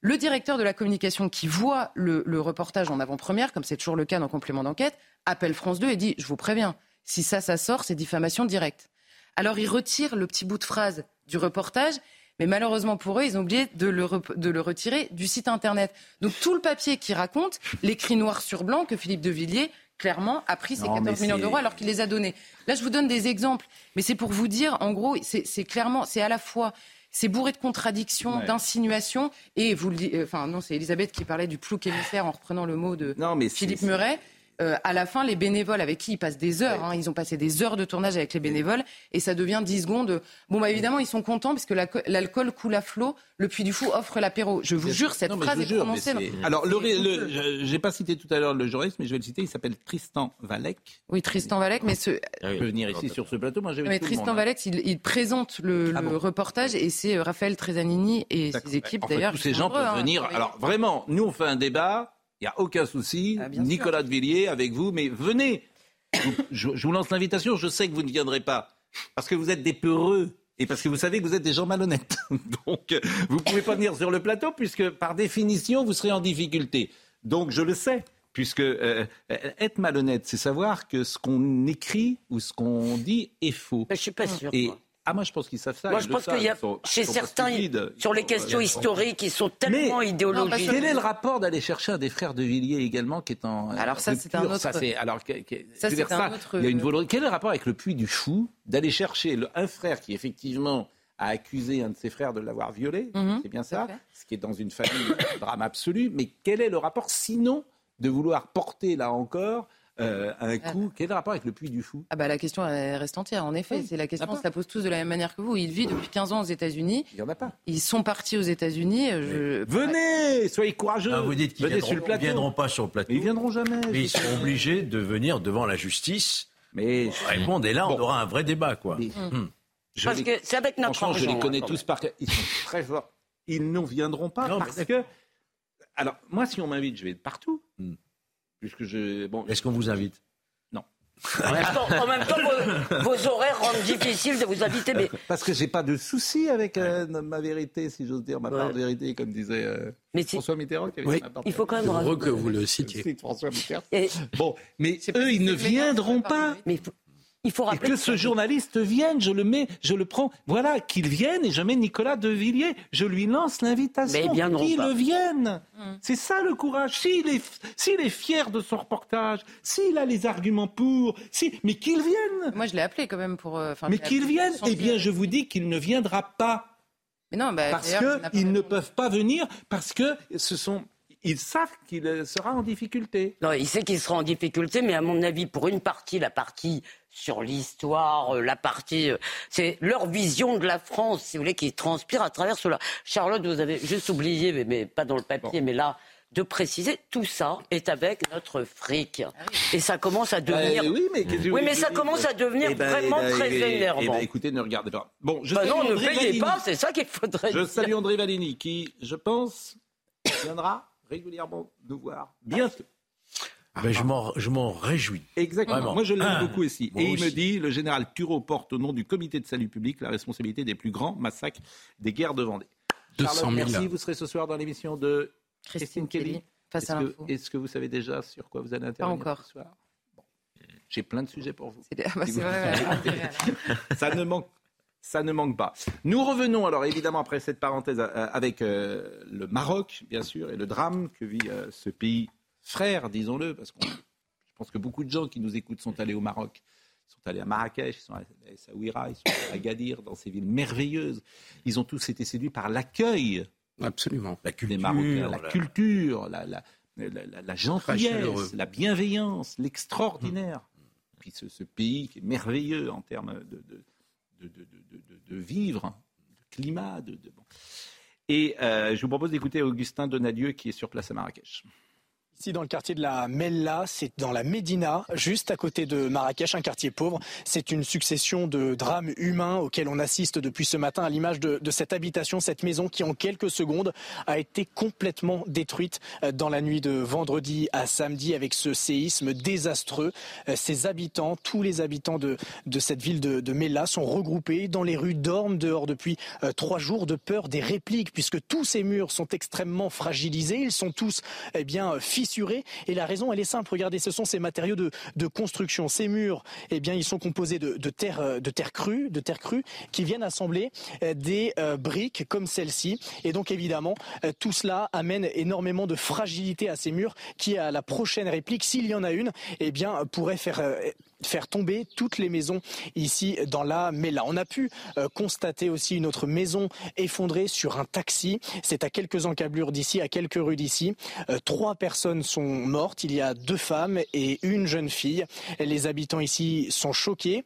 Le directeur de la communication qui voit le, reportage en avant-première, comme c'est toujours le cas dans complément d'enquête, appelle France 2 et dit Je vous préviens, si ça, ça sort, c'est diffamation directe. Alors il retire le petit bout de phrase du reportage, mais malheureusement pour eux, ils ont oublié de le, de le retirer du site internet. Donc tout le papier qui raconte l'écrit noir sur blanc que Philippe de Villiers clairement, a pris ces 14 millions d'euros alors qu'il les a donnés. Là, je vous donne des exemples, mais c'est pour vous dire, en gros, c'est clairement, c'est à la fois c'est bourré de contradictions, d'insinuations. Et vous le dites, euh, enfin non, c'est Elisabeth qui parlait du plouc émissaire en reprenant le mot de Philippe Muret. Euh, à la fin, les bénévoles avec qui ils passent des heures, hein, ils ont passé des heures de tournage avec les bénévoles, et ça devient 10 secondes. Bon, bah évidemment, ils sont contents puisque l'alcool coule à flot. Le Puy du Fou offre l'apéro. Je vous jure, cette phrase est prononcée. Alors, le, j'ai pas cité tout à l'heure le juriste, mais je vais le citer. Il s'appelle Tristan Valek. Oui, Tristan Valek, mais ce. Ah il peut venir ici sur ce plateau. Moi, j'ai mais Tristan hein. Valek, il, présente le, ah reportage et c'est euh, Raphaël Trezanini et ses équipes d'ailleurs. Tous ces gens peuvent hein. venir. Alors, vraiment, nous, on fait un débat. Il n'y a aucun souci. Ah, Nicolas de Villiers avec vous, mais venez. je, vous lance l'invitation. Je sais que vous ne viendrez pas parce que vous êtes des peureux et parce que vous savez que vous êtes des gens malhonnêtes. Donc, vous ne pouvez pas venir sur le plateau puisque, par définition, vous serez en difficulté. Donc, je le sais. Puisque euh, être malhonnête, c'est savoir que ce qu'on écrit ou ce qu'on dit est faux. Je suis pas sûr. Et Ah, moi, je pense qu'ils savent ça. Moi, je pense qu'il y a, chez certains, sur les questions historiques, ils sont tellement idéologiques. quel est le rapport d'aller chercher un des frères de Villiers également, qui est en. Alors, ça, c'est un autre. Ça, c'est, alors, ça, c'est un autre. Il y a une volonté. Quel est le rapport avec le puits du Fou d'aller chercher un frère qui, effectivement, a accusé un de ses frères de l'avoir violé, mhm. c'est bien ça, ce qui est dans une famille drame absolu. Mais quel est le rapport, sinon, de vouloir porter là encore euh, un coup. Quel est le rapport avec le puits du fou? Ah bah, La question reste entière, en effet. C'est la question, on se la pose tous de la même manière que vous. Il vit depuis 15 ans aux États-Unis. Il n'y en a pas. Ils sont partis aux États-unis. Je... Venez, soyez courageux. Ah, vous dites qu'ils ne viendront pas sur le plateau. Ils viendront jamais. Mais ils seront obligés de venir devant la justice. Mais répondre, et là, on aura un vrai débat, quoi. Hmm. Parce que c'est avec notre argent. je les connais tous par Ils sont très forts. Ils ne viendront pas parce que. Alors, moi, si on m'invite, je vais partout. Hmm. Puisque je. Bon, Est-ce qu'on vous invite? En même temps, vos, horaires rendent difficile de vous inviter. Mais... Parce que j'ai pas de souci avec euh, ma vérité, si j'ose dire, ma part de vérité, comme disait euh, François Mitterrand. Qui oui. Il faut quand même heureux que vous le citiez. François Mitterrand. Bon, mais eux, ils ne viendront pas. Mais il faut rappeler que, ce journaliste vienne, je le mets, je le prends. Voilà, qu'il vienne et je mets Nicolas de Villiers. Je lui lance l'invitation qu'il vienne. Hum. C'est ça le courage. S'il est, s'il est fier de son reportage, s'il a les arguments pour, si, mais qu'il vienne. Moi, je l'ai appelé quand même pour. Euh, mais qu'il vienne. Eh bien, je vous dis qu'il ne viendra pas. Mais non, bah, parce qu'ils ne peuvent pas venir parce que ce sont ils savent qu'il sera en difficulté. Non, il sait qu'il sera en difficulté, mais à mon avis, pour une partie, la partie sur l'histoire, euh, la partie, euh, c'est leur vision de la France, si vous voulez, qui transpire à travers cela. Charlotte, vous avez juste oublié, mais, pas dans le papier, mais là, de préciser, tout ça est avec notre fric. Ah Et ça commence à devenir. oui, mais, oui, mais ça commence à devenir eh ben, vraiment eh ben, très eh, énervant. Ben, écoutez, ne regardez pas. Bon, je bah non, ne payez pas, c'est ça qu'il faudrait je dire. Je salue André Valini, qui, je pense, viendra régulièrement nous voir bientôt. Ah, ben, je m'en réjouis. Exactement. Moi, je l'aime ah, beaucoup ici. Et il me dit le général Thureau porte au nom du comité de salut public la responsabilité des plus grands massacres des guerres de Vendée. 200 000 merci. Vous serez ce soir dans l'émission de Christine, Kelly. Face à l'info. Est-ce que vous savez déjà sur quoi vous allez intervenir Pas encore. ce soir? J'ai plein de sujets pour vous. Ah bah, vrai, Ça ne manque ça ne manque pas. Nous revenons alors évidemment après cette parenthèse euh, avec euh, le Maroc, bien sûr, et le drame que vit euh, ce pays frère, disons-le, parce que je pense que beaucoup de gens qui nous écoutent sont allés au Maroc. Ils sont allés à Marrakech, ils sont allés à Essaouira, ils sont allés à Gadir, dans ces villes merveilleuses. Ils ont tous été séduits par l'accueil Absolument. La culture, des Marocains, la, culture, la, la, la gentillesse, la bienveillance, l'extraordinaire. Puis ce, ce, pays qui est merveilleux en termes de, de de, vivre, de climat. Et euh, je vous propose d'écouter Augustin Donadieu qui est sur place à Marrakech. Ici, dans le quartier de la Mella, c'est dans la Médina, juste à côté de Marrakech, un quartier pauvre. C'est une succession de drames humains auxquels on assiste depuis ce matin à l'image de, cette habitation, cette maison qui, en quelques secondes, a été complètement détruite euh, dans la nuit de vendredi à samedi avec ce séisme désastreux. Euh, ces habitants, tous les habitants de, de cette ville de, de Mella sont regroupés dans les rues, dorment dehors depuis euh, trois jours de peur des répliques puisque tous ces murs sont extrêmement fragilisés. Ils sont tous, eh bien, et la raison, elle est simple. Regardez, ce sont ces matériaux de, construction. Ces murs, eh bien, ils sont composés de, terre, euh, terre crue, de terre crue, qui viennent assembler euh, des euh, briques comme celle-ci. Et donc, évidemment, tout cela amène énormément de fragilité à ces murs, qui, à la prochaine réplique, s'il y en a une, eh bien, pourrait faire faire tomber toutes les maisons ici dans la Mela. On a pu constater aussi une autre maison effondrée sur un taxi. C'est à quelques encablures d'ici, à quelques rues d'ici. trois personnes sont mortes. Il y a deux femmes et une jeune fille. Les habitants ici sont choqués.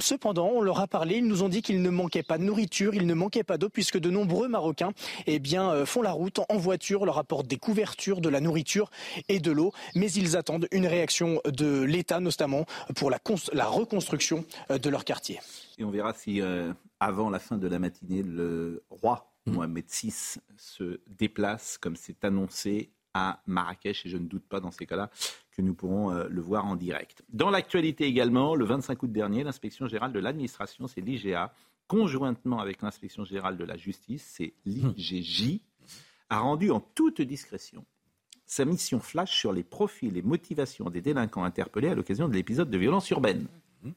Cependant, on leur a parlé, ils nous ont dit qu'il ne manquait pas de nourriture, il ne manquait pas d'eau, puisque de nombreux Marocains eh bien, euh, font la route en voiture, leur apportent des couvertures, de la nourriture et de l'eau, mais ils attendent une réaction de l'État, notamment pour la, reconstruction euh, de leur quartier. Et on verra si, euh, avant la fin de la matinée, le roi mmh. Mohamed VI se déplace, comme c'est annoncé, à Marrakech et je ne doute pas dans ces cas-là que nous pourrons euh, le voir en direct. Dans l'actualité également, le 25 août dernier, l'inspection générale de l'administration, c'est l'IGA, conjointement avec l'inspection générale de la justice, c'est l'IGJ, a rendu en toute discrétion sa mission flash sur les profils et motivations des délinquants interpellés à l'occasion de l'épisode de violence urbaine.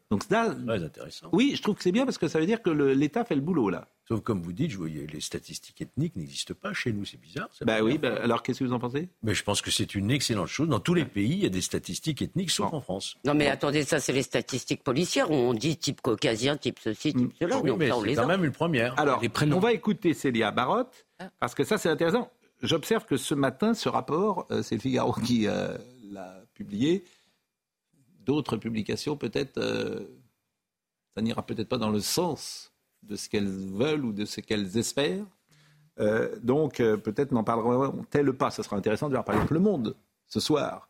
Donc là, très intéressant. Oui, je trouve que c'est bien parce que ça veut dire que l'État fait le boulot là. Sauf comme vous dites, les statistiques ethniques n'existent pas chez nous, c'est bizarre. Bah oui, bah, alors qu'est-ce que vous en pensez? Mais Je pense que c'est une excellente chose. Dans tous les pays, il y a des statistiques ethniques, sauf en France. Non mais attendez, ça c'est les statistiques policières où on dit type caucasien, type ceci, type mm. cela. Oui, mais c'est quand même une première. Alors, on va écouter Célia Barotte, ah. parce que ça c'est intéressant. J'observe que ce matin, ce rapport, euh, c'est le Figaro qui euh, l'a publié. D'autres publications, peut-être, euh, ça n'ira peut-être pas dans le sens de ce qu'elles veulent ou de ce qu'elles espèrent. Euh, donc euh, peut-être n'en parleront-elles pas. Ce sera intéressant de voir par exemple Le Monde ce soir.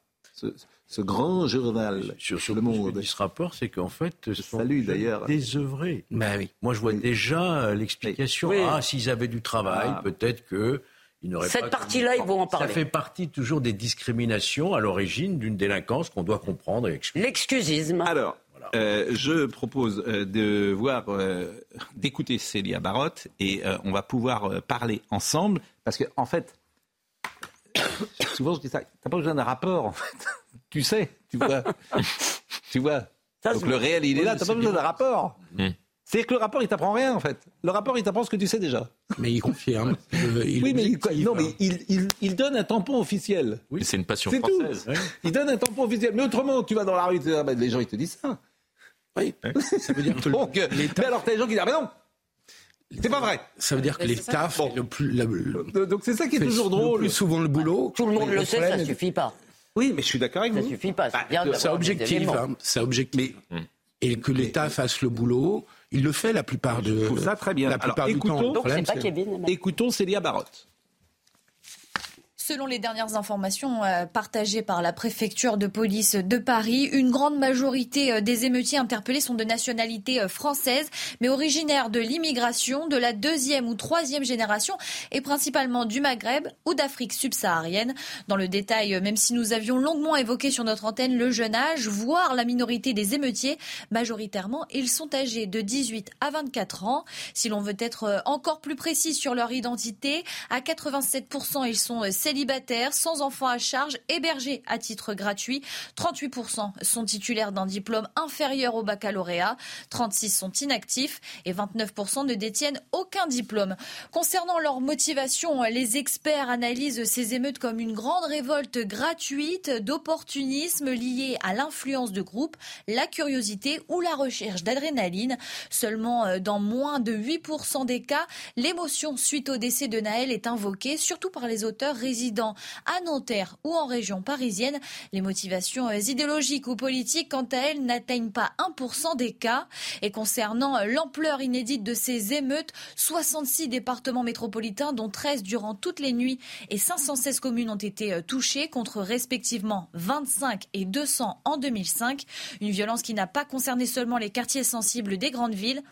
Ce, grand journal sur, sur le monde. Ce rapport, c'est qu'en fait, ce sont d'ailleurs désœuvrés. Bah oui. Moi, je vois déjà euh, l'explication. Ah, s'ils avaient du travail, ah. peut-être que n'auraient Cette partie-là, ils vont en parler. Ça fait partie toujours des discriminations à l'origine d'une délinquance qu'on doit comprendre et excuser. L'excusisme. Alors, euh, je propose euh, de voir, euh, d'écouter Célia Barotte et on va pouvoir parler ensemble parce que en fait, souvent je dis ça, t'as pas besoin d'un rapport en fait. tu sais, tu vois, tu vois. Donc le réel il est là, t'as pas besoin d'un rapport. Mm. C'est que le rapport, il t'apprend rien, en fait. Le rapport, il t'apprend ce que tu sais déjà. Mais il confirme. oui, mais, il, non, mais il, donne un tampon officiel. Oui. C'est une passion française. Il donne un tampon officiel. Mais autrement, tu vas dans la rue, ben, les gens, ils te disent ça. Oui. Ça veut dire que Donc, mais alors, t'as des gens qui disent, ah ben non, c'est pas vrai. Ça veut dire que l'État fait le plus. Donc c'est ça qui est toujours drôle. Le plus souvent le boulot. Tout le monde le, sait, ça ne suffit pas. Oui, mais je suis d'accord avec vous. Ça suffit pas. C'est bah, objectif. Hein, c'est objectif. Et que l'État fasse le boulot, il le fait la plupart de. Ça très bien. La plupart du temps. Donc c'est pas Kevin. Écoutons Célia Barotte. Selon les dernières informations euh, partagées par la préfecture de police de Paris, une grande majorité euh, des émeutiers interpellés sont de nationalité euh, française, mais originaires de l'immigration de la deuxième ou troisième génération et principalement du Maghreb ou d'Afrique subsaharienne. Dans le détail, même si nous avions longuement évoqué sur notre antenne le jeune âge, voire la minorité des émeutiers, majoritairement, ils sont âgés de 18 à 24 ans. Si l'on veut être encore plus précis sur leur identité, à 87%, ils sont célibataires sans enfants à charge, hébergés à titre gratuit. 38% sont titulaires d'un diplôme inférieur au baccalauréat, 36% sont inactifs et 29% ne détiennent aucun diplôme. Concernant leur motivation, les experts analysent ces émeutes comme une grande révolte gratuite d'opportunisme lié à l'influence de groupe, la curiosité ou la recherche d'adrénaline. Seulement euh, dans moins de 8% des cas, l'émotion suite au décès de Naël est invoquée, surtout par les auteurs résidents à Nanterre ou en région parisienne. Les motivations idéologiques ou politiques, quant à elles, n'atteignent pas 1% des cas. Et concernant l'ampleur inédite de ces émeutes, 66 départements métropolitains, dont 13 durant toutes les nuits, et 516 communes ont été euh, touchées, contre respectivement 25 et 200 en 2005. Une violence qui n'a pas concerné seulement les quartiers sensibles des grandes villes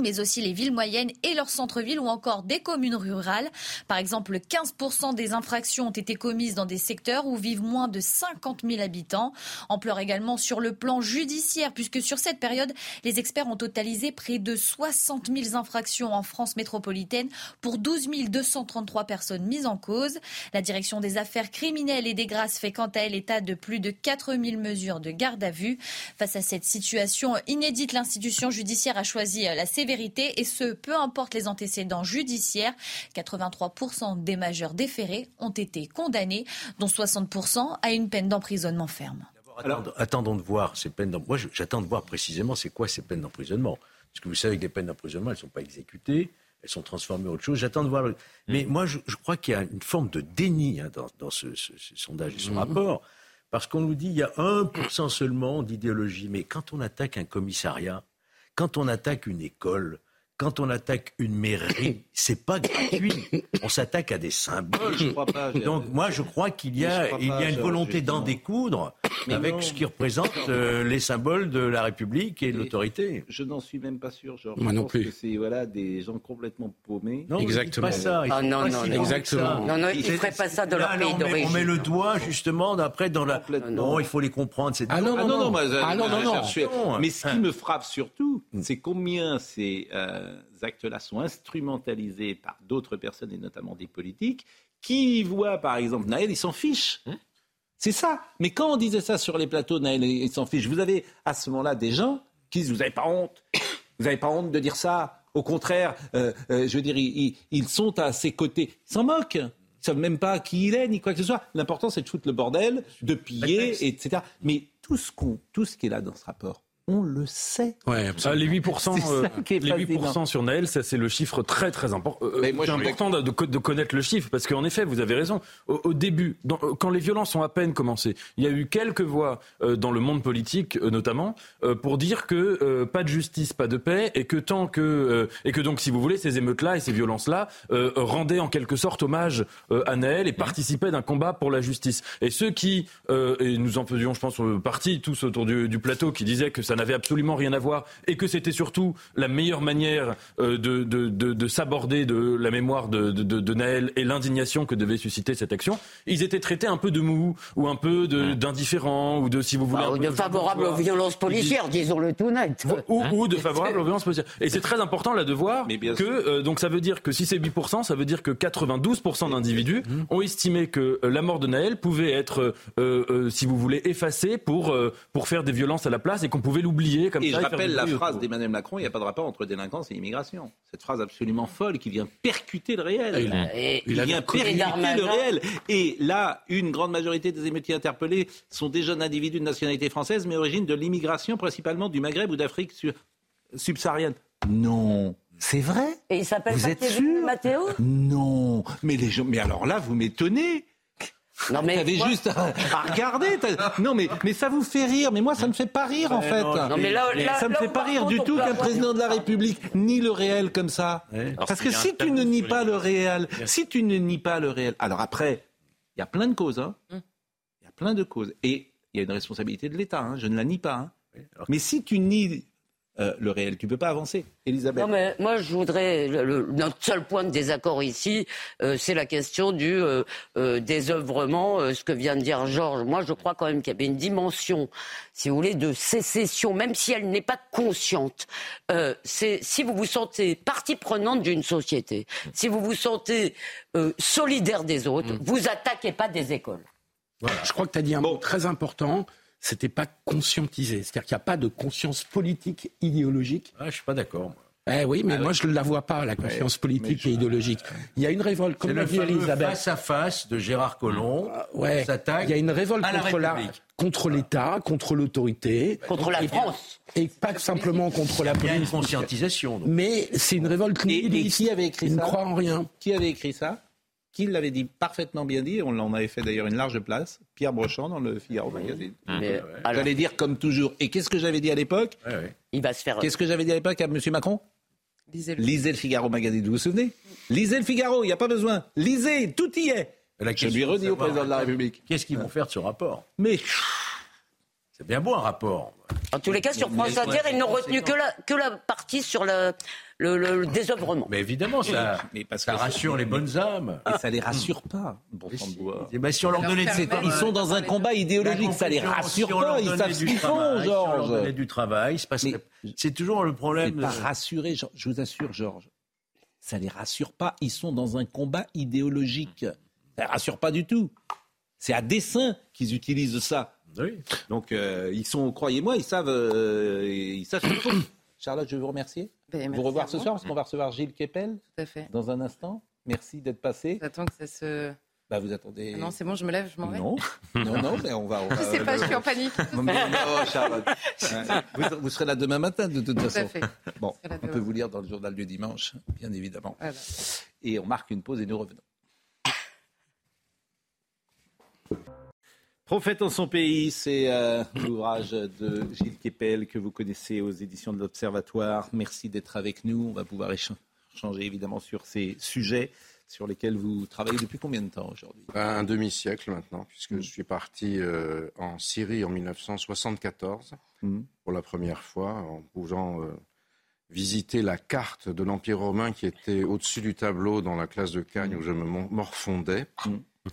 mais aussi les villes moyennes et leurs centres-villes ou encore des communes rurales. Par exemple, 15% des infractions ont été commises dans des secteurs où vivent moins de 50 000 habitants. Ampleur également sur le plan judiciaire, puisque sur cette période, les experts ont totalisé près de 60 000 infractions en France métropolitaine pour 12 233 personnes mises en cause. La direction des affaires criminelles et des grâces fait quant à elle état de plus de 4 000 mesures de garde à vue. Face à cette situation inédite, l'institution judiciaire a choisi la sévérité vérité, et ce, peu importe les antécédents judiciaires. 83% des majeurs déférés ont été condamnés, dont 60% à une peine d'emprisonnement ferme. Alors, attendons de voir ces peines Moi, j'attends de voir précisément c'est quoi ces peines d'emprisonnement. Parce que vous savez que les peines d'emprisonnement, elles ne sont pas exécutées, elles sont transformées en autre chose. J'attends de voir. Mais moi, je, crois qu'il y a une forme de déni hein, dans, ce, sondage et ce mmh. rapport. Parce qu'on nous dit qu'il y a 1% seulement d'idéologie. Mais quand on attaque un commissariat, quand on attaque une école, quand on attaque une mairie, c'est pas gratuit. On s'attaque à des symboles. Donc moi, je crois qu'il y a, il y a une volonté d'en découdre avec ce qui représente euh, les symboles de la République et de l'autorité. Je n'en suis même pas sûr, Georges. Moi non plus. Que c'est voilà des gens complètement paumés. Non, exactement. Pas ça. Ah, non, non, exactement. Non, non, ils ne feraient pas ça de leur pays d'origine. On met le doigt justement après dans la. Non, il faut les comprendre. Ah non, non, non, ah non, non, non. Mais ce qui me frappe surtout, c'est combien c'est euh, actes-là sont instrumentalisés par d'autres personnes et notamment des politiques qui voient par exemple Naël, ils s'en fichent. C'est ça. Mais quand on disait ça sur les plateaux, Naël, il s'en fiche. Vous avez à ce moment-là des gens, qui disent Vous n'avez pas honte Vous n'avez pas honte de dire ça Au contraire, euh, je veux dire, ils, sont à ses côtés. Ils s'en moquent. Ils ne savent même pas qui il est, ni quoi que ce soit. L'important, c'est de foutre le bordel, de piller, etc. Mais tout ce, tout ce qui est là dans ce rapport, on le sait. Ouais, ah, les 8%, euh, les 8 sur Naël, ça c'est le chiffre très très important. Euh, c'est important de, de, connaître le chiffre parce qu'en effet, vous avez raison. Au, début, euh, quand les violences ont à peine commencé, il y a eu quelques voix dans le monde politique notamment pour dire que pas de justice, pas de paix et que tant que et que donc si vous voulez ces émeutes-là et ces violences-là rendaient en quelque sorte hommage à Naël et participaient d'un combat pour la justice. Et ceux qui et nous en faisions, je pense, partie tous autour du, du plateau, qui disaient que ça n'avait absolument rien à voir et que c'était surtout la meilleure manière euh, de, de, de, s'aborder de la mémoire de, de, Naël et l'indignation que devait susciter cette action, ils étaient traités un peu de mou ou un peu d'indifférents ou de, si vous voulez... Bah, ou de favorables aux violences policières, disons-le tout net. Ou, ou de favorables aux violences policières. Et c'est très important là de voir que, euh, donc ça veut dire que si c'est 8%, ça veut dire que 92% d'individus ont estimé que euh, la mort de Naël pouvait être, si vous voulez, effacée pour, pour faire des violences à la place et qu'on pouvait l'oublier et je rappelle la phrase d'Emmanuel Macron, il n'y a pas de rapport entre délinquance et immigration. Cette phrase absolument folle qui vient percuter le réel. il, vient percuter le réel. Et là, une grande majorité des émeutiers interpellés sont des jeunes individus de nationalité française, mais origine de l'immigration, principalement du Maghreb ou d'Afrique subsaharienne. Non. C'est vrai Et il s'appelle Vous êtes sûr Mathéo Non. Mais, les gens, mais alors là, vous m'étonnez. Non mais avez juste à, regarder. Non mais mais ça vous fait rire, mais moi ça me fait pas rire en fait. Non, mais là, ça me fait pas rire du tout qu'un président de la République nie le réel comme ça. Parce que si tu ne nies pas le réel, si tu ne nies pas le réel, alors après il y a plein de causes. Hein. Hum. Il y a plein de causes et il y a une responsabilité de l'État. Hein. Je ne la nie pas. Hein. Mais si tu nies euh, le réel. Tu ne peux pas avancer, Elisabeth. Non, mais moi, je voudrais. notre seul point de désaccord ici, euh, c'est la question du euh, désœuvrement, ce que vient de dire Georges. Moi, je crois quand même qu'il y avait une dimension, si vous voulez, de sécession, même si elle n'est pas consciente. c'est si vous vous sentez partie prenante d'une société, si vous vous sentez solidaire des autres, mm. vous attaquez pas des écoles. Je crois que tu as dit un mot très important c'était pas conscientisé. C'est-à-dire qu'il n'y a pas de conscience politique idéologique. Ah, je suis pas d'accord. Eh oui, mais ah moi je ne la vois pas, la conscience politique et idéologique. Il y a une révolte, comme l'a dit Elisabeth. face à face de Gérard Collomb. Ah, ouais. Il y a une révolte contre la, contre l'État, contre l'autorité. Contre la France. Et pas simplement contre la police. Il y a une conscientisation. Mais c'est une révolte et, qui avait écrit ça ne croit en rien. Qui avait écrit ça? Qui l'avait dit parfaitement bien dit, on en avait fait d'ailleurs une large place, Pierre Brochand dans le Figaro Magazine. J'allais dire comme toujours. Et qu'est-ce que j'avais dit à l'époque Il va se faire. Qu'est-ce que j'avais dit à l'époque à M. Macron Lisez le... Figaro Magazine, vous vous souvenez Lisez le Figaro, il n'y a pas besoin. Lisez, tout y est. Je lui redis au président de la République. Qu'est-ce qu'ils vont faire de ce rapport Mais c'est bien beau un rapport. En tous les cas, sur France Inter, ils n'ont retenu que la, que la partie sur le, le, désœuvrement. Mais évidemment, ça, ça rassure les bonnes âmes. Et ça les rassure pas, bon ben, si on leur donnait Ils sont dans un combat idéologique, ça les rassure pas, ils savent ce qu'ils font, Georges. Si du travail, c'est toujours le problème. Pas rassurer, je vous assure, Georges. Ça les rassure pas, ils sont dans un combat idéologique. Ça les rassure pas du tout. C'est à dessein qu'ils utilisent ça. Donc euh, ils sont, croyez-moi, ils savent, euh, ils savent ce qu'ils Charlotte, je vais vous remercier. Ben, vous revoir ce soir parce qu'on va recevoir Gilles Kepel Tout à fait. dans un instant. Merci d'être passé. J'attends que ça se. Bah vous attendez. Ah non, c'est bon, je me lève, je m'en vais. Non, non, non, mais on va. On va je sais pas, je suis en panique. non, Charlotte. vous, serez là demain matin, de toute Tout façon. À fait. Bon, on peut vous lire dans le journal du dimanche, bien évidemment. Et on marque une pause et nous revenons. Prophète en son pays, c'est euh, l'ouvrage de Gilles Kepel que vous connaissez aux éditions de l'Observatoire. Merci d'être avec nous. On va pouvoir échanger évidemment sur ces sujets sur lesquels vous travaillez depuis combien de temps aujourd'hui? Un demi-siècle maintenant, puisque je suis parti euh, en Syrie en 1974 mmh. pour la première fois, en pouvant euh, visiter la carte de l'Empire romain qui était au-dessus du tableau dans la classe de Cagne mmh. où je me morfondais.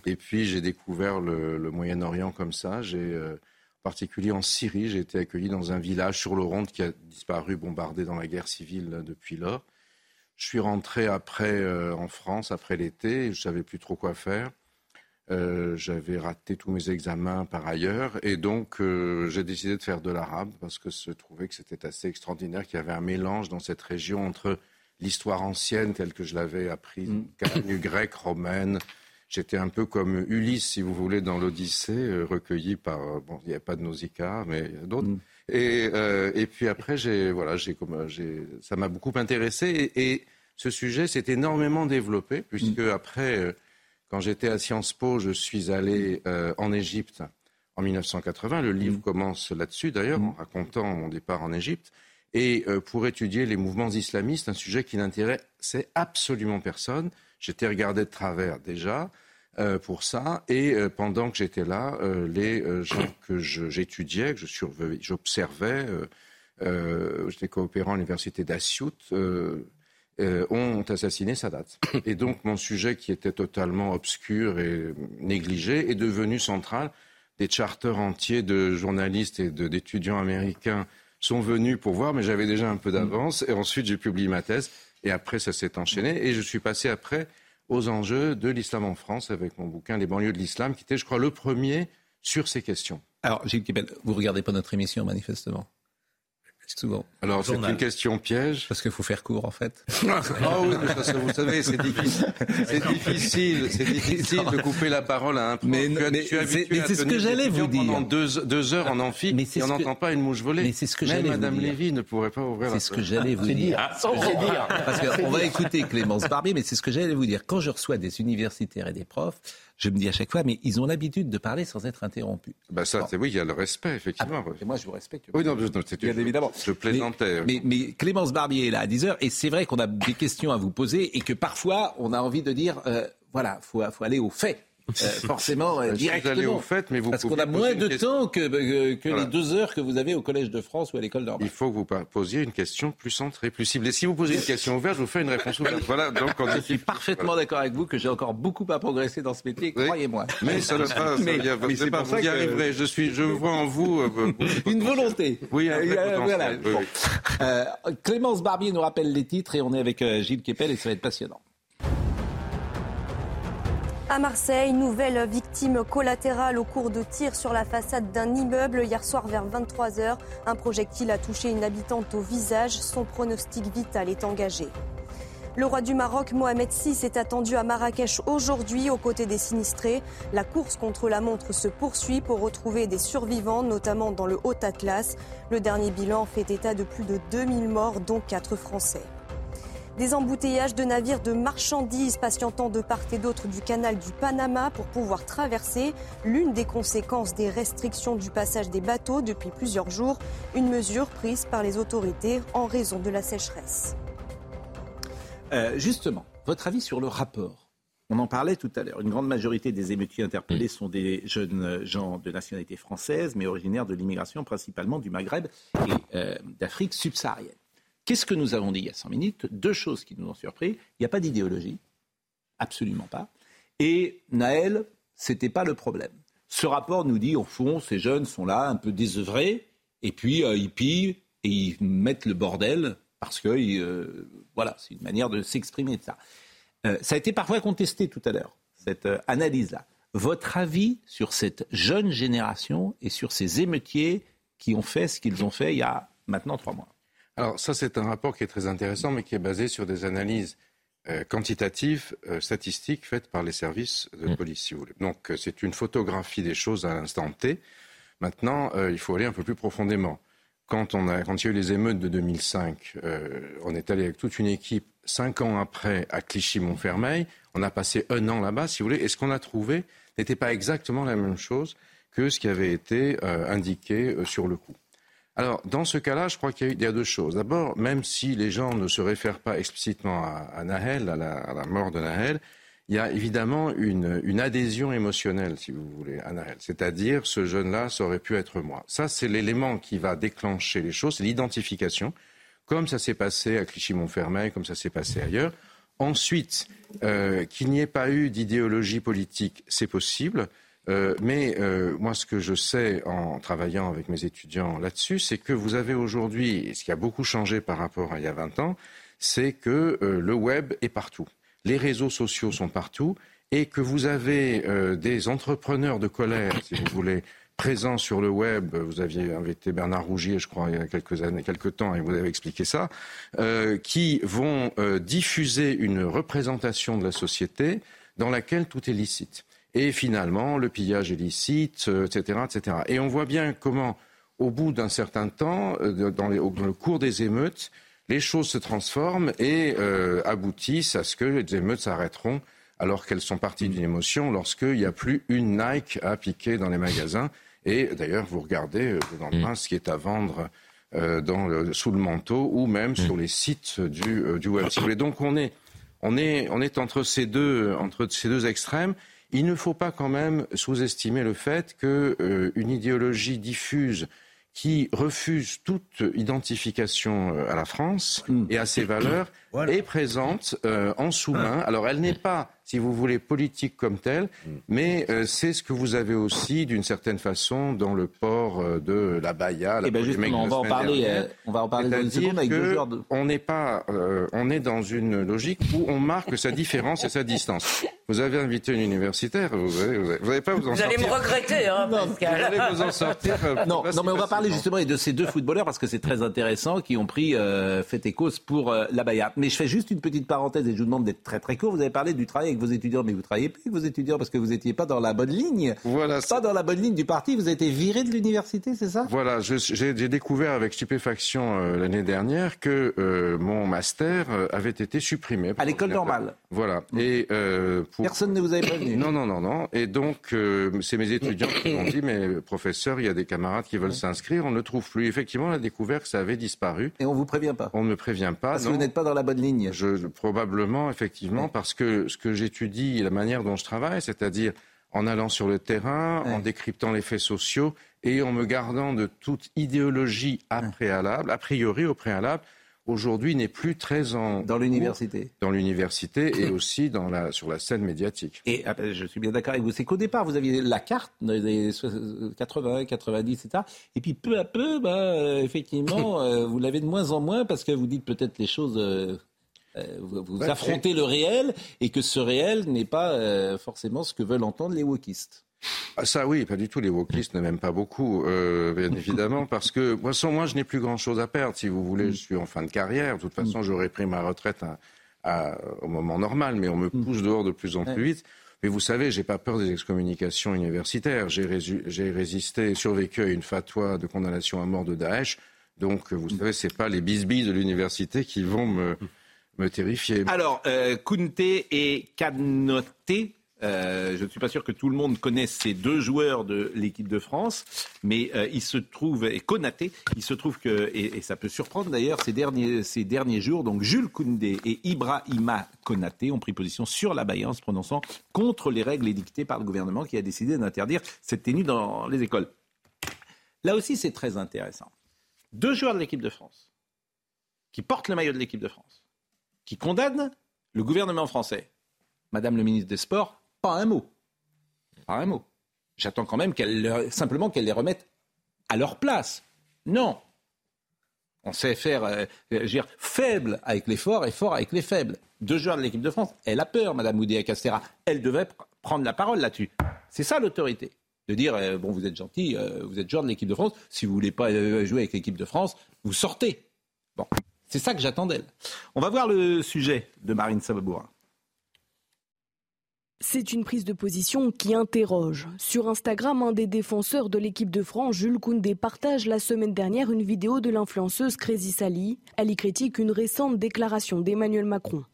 Mmh. Et puis j'ai découvert le, Moyen-Orient comme ça. J'ai, euh, en particulier en Syrie, j'ai été accueilli dans un village sur le Ronde qui a disparu, bombardé dans la guerre civile depuis lors. Je suis rentré après euh, en France, après l'été, je savais plus trop quoi faire. Euh, j'avais raté tous mes examens par ailleurs et donc euh, j'ai décidé de faire de l'arabe parce que je trouvais que c'était assez extraordinaire qu'il y avait un mélange dans cette région entre l'histoire ancienne telle que je l'avais apprise, mm. grecque, romaine. J'étais un peu comme Ulysse, si vous voulez, dans l'Odyssée, euh, recueilli par bon, il n'y a pas de Nausicaa, mais d'autres. Mm. Et, et puis après, j'ai voilà, j'ai comme ça m'a beaucoup intéressé et, et ce sujet s'est énormément développé puisque mm. après quand j'étais à Sciences Po, je suis allé euh, en Égypte en 1980. Le livre mm. commence là-dessus, d'ailleurs, en mm. racontant mon départ en Égypte. Et euh, pour étudier les mouvements islamistes, un sujet qui n'intéressait absolument personne. J'étais regardé de travers déjà euh, pour ça. Et pendant que j'étais là, les gens que j'étudiais, que j'observais, j'étais coopérant à l'université d'Assiout, euh, ont assassiné Sadat. Et donc mon sujet qui était totalement obscur et négligé est devenu central. Des charters entiers de journalistes et d'étudiants américains sont venus pour voir, mais j'avais déjà un peu d'avance. Et ensuite j'ai publié ma thèse. Et après ça s'est enchaîné. Et je suis passé après aux enjeux de l'islam en France avec mon bouquin Les banlieues de l'islam, qui était, je crois, le premier sur ces questions. Alors, Gilles vous regardez pas notre émission, manifestement? Souvent. Alors c'est une question piège. Parce qu'il faut faire court en fait. ah oui, parce que vous savez, c'est difficile, c'est difficile, c'est difficile de couper la parole à un prof. Mais, c'est ce que j'allais vous dire. Pendant deux, deux heures en amphi, mais et on n'entend pas une mouche voler. Mais c'est ce que j'allais Madame Lévy ne pourrait pas ouvrir. C'est ce que j'allais vous dire. Ah, parce qu'on va écouter Clémence Barbier, mais c'est ce que j'allais vous dire. Quand je reçois des universitaires et des profs, je me dis à chaque fois, mais ils ont l'habitude de parler sans être interrompus. Bah ça, c'est oui, il y a le respect, effectivement. Ah, et moi, je vous respecte. Oui, non, c'est bien évidemment. Je plaisantais. Mais, mais, Clémence Barbier est là à 10h, et c'est vrai qu'on a des questions à vous poser, et que parfois, on a envie de dire, euh, voilà, faut, faut aller au fait. Euh, forcément euh, directement. Au fait, mais vous Parce qu'on a moins de temps que, que les deux heures que vous avez au Collège de France ou à l'école normale. Il faut que vous posiez une question plus centrée, plus ciblée. Si vous posez une question ouverte, je vous fais une réponse ouverte. Voilà, donc on Je suis parfaitement d'accord avec vous que j'ai encore beaucoup à progresser dans ce métier, croyez-moi. Mais ça ne pas, mais, mais c'est pas, vous y arriverez. Je suis, je vois en vous euh, une volonté. Oui, un voilà. Clémence Barbier nous rappelle les titres et on est avec Gilles Kepel et ça va être passionnant. À Marseille, nouvelle victime collatérale au cours de tirs sur la façade d'un immeuble hier soir vers 23h. Un projectile a touché une habitante au visage. Son pronostic vital est engagé. Le roi du Maroc, Mohamed VI, est attendu à Marrakech aujourd'hui aux côtés des sinistrés. La course contre la montre se poursuit pour retrouver des survivants, notamment dans le Haut-Atlas. Le dernier bilan fait état de plus de 2000 morts, dont 4 Français. Des embouteillages de navires de marchandises patientant de part et d'autre du canal du Panama pour pouvoir traverser, l'une des conséquences des restrictions du passage des bateaux depuis plusieurs jours, une mesure prise par les autorités en raison de la sécheresse. Euh, justement, votre avis sur le rapport? On en parlait tout à l'heure. Une grande majorité des émeutiers interpellés sont des jeunes gens de nationalité française, mais originaires de l'immigration principalement du Maghreb et euh, d'Afrique subsaharienne. Qu'est-ce que nous avons dit il y a 100 minutes? Deux choses qui nous ont surpris. Il n'y a pas d'idéologie, absolument pas. Et Naël, c'était pas le problème. Ce rapport nous dit, au fond, ces jeunes sont là, un peu désœuvrés, et puis euh, ils pillent et ils mettent le bordel parce que euh, voilà, c'est une manière de s'exprimer de ça. Euh, ça a été parfois contesté tout à l'heure, cette analyse-là. Votre avis sur cette jeune génération et sur ces émeutiers qui ont fait ce qu'ils ont fait il y a maintenant trois mois? Alors ça, c'est un rapport qui est très intéressant, mais qui est basé sur des analyses euh, quantitatives, euh, statistiques faites par les services de mm. police, si vous voulez. Donc euh, c'est une photographie des choses à l'instant T. Maintenant, il faut aller un peu plus profondément. Quand, on a, quand il y a eu les émeutes de 2005, on est allé avec toute une équipe cinq ans après à Clichy-Montfermeil. On a passé un an là-bas, si vous voulez, et ce qu'on a trouvé n'était pas exactement la même chose que ce qui avait été indiqué sur le coup. Alors, dans ce cas-là, je crois qu'il y, a deux choses. D'abord, même si les gens ne se réfèrent pas explicitement à, Nahel, à la, mort de Nahel, il y a évidemment une, adhésion émotionnelle, si vous voulez, à Nahel. C'est-à-dire, ce jeune-là, ça aurait pu être moi. Ça, c'est l'élément qui va déclencher les choses, c'est l'identification, comme ça s'est passé à Clichy-Montfermeil, comme ça s'est passé ailleurs. Ensuite, euh, qu'il n'y ait pas eu d'idéologie politique, c'est possible. Euh, mais euh, moi, ce que je sais en travaillant avec mes étudiants là-dessus, c'est que vous avez aujourd'hui, ce qui a beaucoup changé par rapport à il y a 20 ans, c'est que euh, le web est partout. Les réseaux sociaux sont partout et que vous avez des entrepreneurs de colère, si vous voulez, présents sur le web. Vous aviez invité Bernard Rougier, je crois, il y a quelques années, quelques temps, et vous avez expliqué ça, qui vont diffuser une représentation de la société dans laquelle tout est licite. Et finalement, le pillage est licite, etc., etc. Et on voit bien comment, au bout d'un certain temps, dans, le cours des émeutes, les choses se transforment et euh, aboutissent à ce que les émeutes s'arrêteront alors qu'elles sont parties d'une émotion lorsqu'il n'y a plus une Nike à piquer dans les magasins. Et d'ailleurs, vous regardez euh, le lendemain mm. ce qui est à vendre euh, dans sous le manteau ou même mm. sur les sites du, du web. donc on est, on, est, on est entre, ces deux, entre ces deux extrêmes. Il ne faut pas quand même sous-estimer le fait qu'une idéologie diffuse qui refuse toute identification euh, à la France mm. et à ses valeurs est présente euh, en sous-main. Alors elle n'est pas si vous voulez, politique comme telle, mm. mais euh, c'est ce que vous avez aussi, d'une certaine façon, dans le port euh, de la Baïa. La eh ben justement, on va, en parler, euh, on va en parler dans une seconde avec deux de... On n'est pas, on est dans une logique où on marque sa différence et sa distance. Vous avez invité une universitaire, vous n'allez pas vous en sortir. Vous allez me regretter, hein, Pascal. Vous allez vous en sortir. non, non, mais on va parler justement de ces deux footballeurs parce que c'est très intéressant qui ont pris fait et cause pour la Baïa. Mais je fais juste une petite parenthèse et je vous demande d'être très très court. Vous avez parlé du travail vos étudiants, mais vous travaillez plus avec vos étudiants parce que vous n'étiez pas dans la bonne ligne. Voilà. Pas dans la bonne ligne du parti. Vous avez été viré de l'université, c'est ça? Voilà. J'ai découvert avec stupéfaction euh, l'année dernière que euh, mon master euh, avait été supprimé. À l'école normale. Voilà. Mmh. Et personne ne vous avait prévenu. Non, non, non, non. Et donc c'est mes étudiants qui m'ont dit, mais professeur, il y a des camarades qui veulent s'inscrire, on ne trouve plus. Effectivement, on a découvert que ça avait disparu. Et on vous prévient pas. On ne me prévient pas. Parce que vous n'êtes pas dans la bonne ligne. Je, probablement, effectivement, parce que ce que j'étudie la manière dont je travaille, c'est-à-dire en allant sur le terrain, en décryptant les faits sociaux et en me gardant de toute idéologie à préalable, a priori au préalable, aujourd'hui n'est plus très en dans l'université, dans l'université et aussi dans la sur la scène médiatique. Et ah, ben, je suis bien d'accord avec vous, c'est qu'au départ vous aviez la carte des 80, 90, etc. Et puis peu à peu, bah, effectivement, euh, vous l'avez de moins en moins parce que vous dites peut-être les choses. Euh, vous, affrontez le réel et que ce réel n'est pas euh, forcément ce que veulent entendre les wokistes. Ah, ça oui, pas du tout. Les wokistes ne m'aiment pas beaucoup, euh, bien évidemment, parce que moi, sans moi, je n'ai plus grand-chose à perdre. Si vous voulez, je suis en fin de carrière. De toute façon, j'aurais pris ma retraite au moment normal, mais on me pousse dehors de plus en plus vite. Mais vous savez, j'ai pas peur des excommunications universitaires. J'ai résisté, survécu à une fatwa de condamnation à mort de Daesh. Donc, vous savez, c'est pas les bisbilles de l'université qui vont me Alors, euh, et Canoté, euh, je ne suis pas sûr que tout le monde connaisse ces deux joueurs de l'équipe de France, mais euh, il se trouve, et Konaté, il se trouve que, et, ça peut surprendre d'ailleurs, ces derniers, jours, donc Jules Koundé et Ibrahima Konaté ont pris position sur la Baïa en se prononçant contre les règles édictées par le gouvernement qui a décidé d'interdire cette tenue dans les écoles. Là aussi, c'est très intéressant. Deux joueurs de l'équipe de France qui portent le maillot de l'équipe de France qui condamne le gouvernement français. Madame le ministre des Sports, pas un mot. Pas un mot. J'attends quand même qu'elle simplement qu'elle les remette à leur place. Non. On sait faire euh, dire, faible avec les forts et fort avec les faibles. Deux joueurs de l'équipe de France, elle a peur, Madame Oudéa Castera. Elle devait prendre la parole là-dessus. C'est ça l'autorité. De dire, euh, bon, vous êtes gentil, euh, vous êtes joueur de l'équipe de France. Si vous voulez pas jouer avec l'équipe de France, vous sortez. Bon. C'est ça que j'attends d'elle. On va voir le sujet de Marine Sababourin. C'est une prise de position qui interroge. Sur Instagram, un des défenseurs de l'équipe de France, Jules Koundé, partage la semaine dernière une vidéo de l'influenceuse Crazy Sally. Elle y critique une récente déclaration d'Emmanuel Macron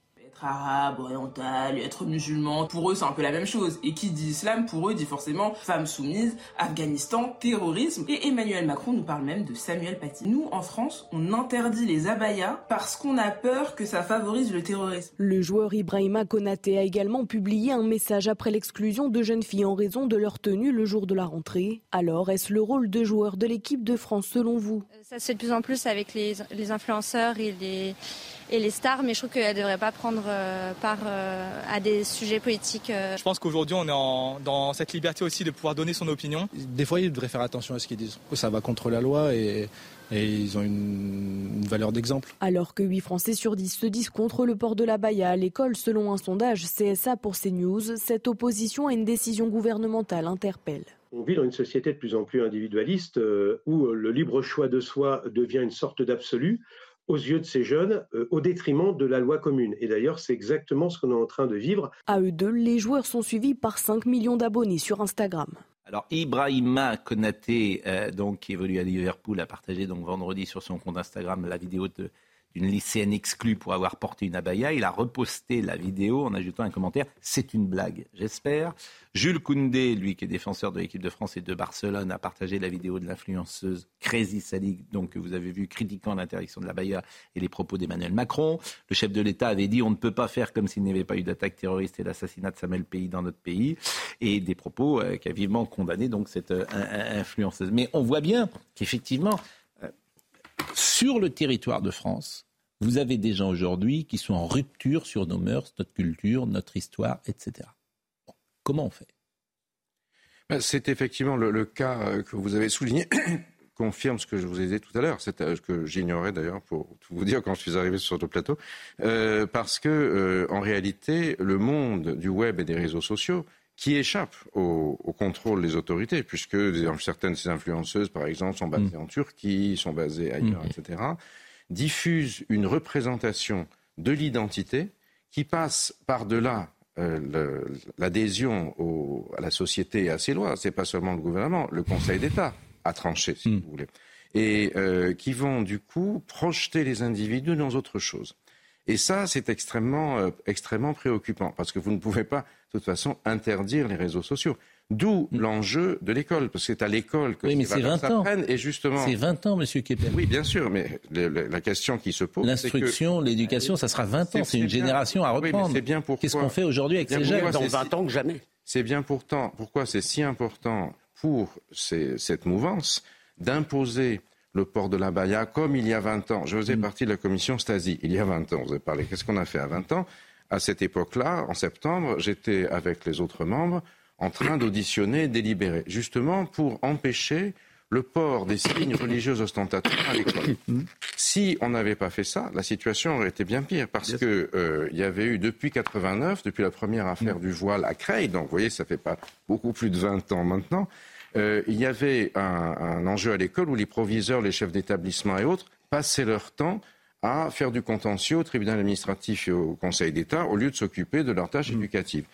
arabe, oriental, être musulman, pour eux c'est un peu la même chose. Et qui dit islam, pour eux dit forcément femme soumise, Afghanistan, terrorisme. Et Emmanuel Macron nous parle même de Samuel Paty. Nous, en France, on interdit les abayas parce qu'on a peur que ça favorise le terrorisme. Le joueur Ibrahima Konaté a également publié un message après l'exclusion de jeunes filles en raison de leur tenue le jour de la rentrée. Alors, est-ce le rôle de joueur de l'équipe de France selon vous? Ça se fait de plus en plus avec les, les influenceurs et les et les stars, mais je trouve qu'elles ne devraient pas prendre euh, part euh, à des sujets politiques. Euh. Je pense qu'aujourd'hui, on est dans cette liberté aussi de pouvoir donner son opinion. Des fois, ils devraient faire attention à ce qu'ils disent. Ça va contre la loi et et ils ont une, valeur d'exemple. Alors que 8 Français sur 10 se disent contre le port de la baïa à l'école, selon un sondage CSA pour CNews, cette opposition à une décision gouvernementale interpelle. On vit dans une société de plus en plus individualiste euh, où le libre choix de soi devient une sorte d'absolu aux yeux de ces jeunes euh, au détriment de la loi commune. Et d'ailleurs, c'est exactement ce qu'on est en train de vivre. À eux deux, les joueurs sont suivis par 5 millions d'abonnés sur Instagram. Alors Ibrahima Konaté, euh, donc, qui évolue à Liverpool, a partagé donc vendredi sur son compte Instagram la vidéo de d'une lycéenne exclue pour avoir porté une abaya. Il a reposté la vidéo en ajoutant un commentaire C'est une blague, j'espère. Jules Koundé, lui qui est défenseur de l'équipe de France et de Barcelone, a partagé la vidéo de l'influenceuse Crazy Sally, donc que vous avez vu critiquant l'interdiction de l'abaya et les propos d'Emmanuel Macron. Le chef de l'État avait dit on ne peut pas faire comme s'il n'y avait pas eu d'attaque terroriste et d'assassinat de Samuel Pays dans notre pays, et des propos euh, qui a vivement condamné donc cette euh, influenceuse. Mais on voit bien qu'effectivement sur le territoire de France, vous avez des gens aujourd'hui qui sont en rupture sur nos mœurs, notre culture, notre histoire, etc. comment on fait? Ben, C'est effectivement le, cas euh, que vous avez souligné confirme ce que je vous ai dit tout à l'heure, ce euh, que j'ignorais d'ailleurs pour vous dire quand je suis arrivé sur le plateau, euh, parce que en réalité, le monde du web et des réseaux sociaux qui échappe au, contrôle des autorités, puisque certaines de ces influenceuses, par exemple, sont basées en Turquie, sont basées ailleurs, mm. etc., diffusent une représentation de l'identité qui passe par-delà euh, l'adhésion à la société et à ses lois. Ce n'est pas seulement le gouvernement, le Conseil d'État a tranché, si mm. vous voulez. Et euh, qui vont, du coup, projeter les individus dans autre chose. Et ça, c'est extrêmement, euh, extrêmement préoccupant, parce que vous ne pouvez pas, toute façon, interdire les réseaux sociaux. D'où mm. l'enjeu de l'école, parce que c'est à l'école que oui, mais ces valeurs s'apprennent. Et justement, c'est 20 ans, Monsieur Kepper. Oui, bien sûr, mais la question qui se pose, l'instruction, l'éducation, ça sera 20 ans. C'est une génération à reprendre. Oui, bien Qu'est-ce qu'on fait aujourd'hui avec ces jeunes Dans 20 ans que jamais. C'est bien pourtant pourquoi c'est si important pour cette mouvance d'imposer le port de la Baïa, comme il y a 20 ans. Je faisais mm. partie de la commission Stasi, il y a 20 ans, vous avez parlé. Qu'est-ce qu'on a fait à 20 ans? À cette époque-là, en septembre, j'étais avec les autres membres en train d'auditionner et délibérer, justement pour empêcher le port des signes religieux ostentatoires à l'école. Si on n'avait pas fait ça, la situation aurait été bien pire, parce qu'il euh, y avait eu depuis 89, depuis la première affaire du voile à Creil, donc vous voyez, ça fait pas beaucoup plus de 20 ans maintenant, euh, il y avait un, enjeu à l'école où les proviseurs, les chefs d'établissement et autres passaient leur temps à faire du contentieux au tribunal administratif et au Conseil d'État au lieu de s'occuper de leurs tâches mmh. éducatives.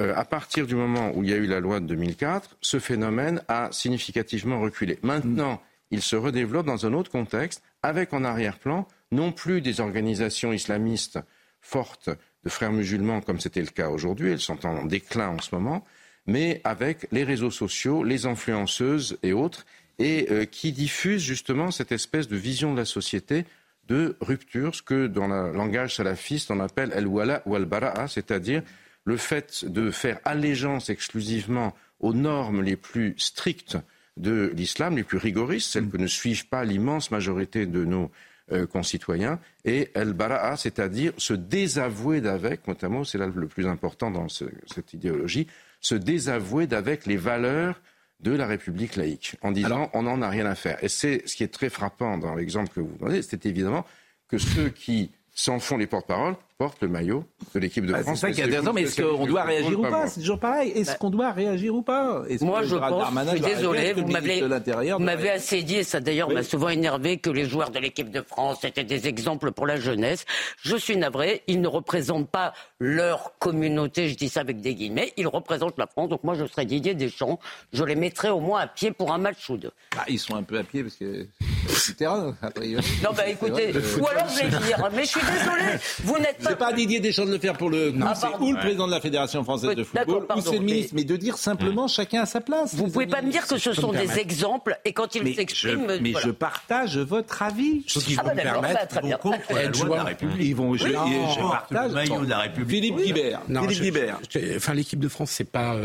Euh, à partir du moment où il y a eu la loi de 2004, ce phénomène a significativement reculé. Maintenant, il se redéveloppe dans un autre contexte, avec en arrière-plan non plus des organisations islamistes fortes de frères musulmans comme c'était le cas aujourd'hui, elles sont en déclin en ce moment, mais avec les réseaux sociaux, les influenceuses et autres, et euh, qui diffusent justement cette espèce de vision de la société de rupture, ce que dans le langage salafiste on appelle el-wala ou al-bara'a, c'est-à-dire le fait de faire allégeance exclusivement aux normes les plus strictes de l'islam, les plus rigoristes, celles que ne suivent pas l'immense majorité de nos euh, concitoyens, et el-bara'a, c'est-à-dire se désavouer d'avec, notamment, c'est là le plus important dans cette idéologie, se désavouer d'avec les valeurs de la République laïque, en disant on n'en a rien à faire. Et c'est ce qui est très frappant dans l'exemple que vous donnez, c'est évidemment que ceux qui s'en font les porte-paroles porte le maillot de l'équipe de bah, France. C'est ça qui est intéressant, mais est-ce qu'on doit réagir ou pas C'est toujours pareil. Est-ce bah. qu'on doit réagir ou pas Moi, je pense, je suis désolé, vous m'avez assez dit, et ça d'ailleurs m'a souvent énervé, que les joueurs de l'équipe de France étaient des exemples pour la jeunesse. Je suis navré, ils ne représentent pas leur communauté, je dis ça avec des guillemets, ils représentent la France. Donc moi, je serais Didier Deschamps, je les mettrais au moins à pied pour un match ou deux. Bah, ils sont un peu à pied parce que c'est terrain, a priori. Non, bah écoutez, ou alors je vais dire, mais je suis désolé, vous n'êtes pas pas Didier Deschamps de le faire pour le ou le président de la Fédération française de football, ou c'est le ministre, mais de dire simplement chacun à sa place. Vous pouvez pas me dire que ce sont des exemples et quand ils s'expriment. Mais je partage votre avis. Ce qui ah vont bah permettre, vont contre la loi de la République. Ils vont jouer. Je partage. Le maillot de la République. Philippe Guibert. Philippe Guibert. Enfin, l'équipe de France, c'est pas,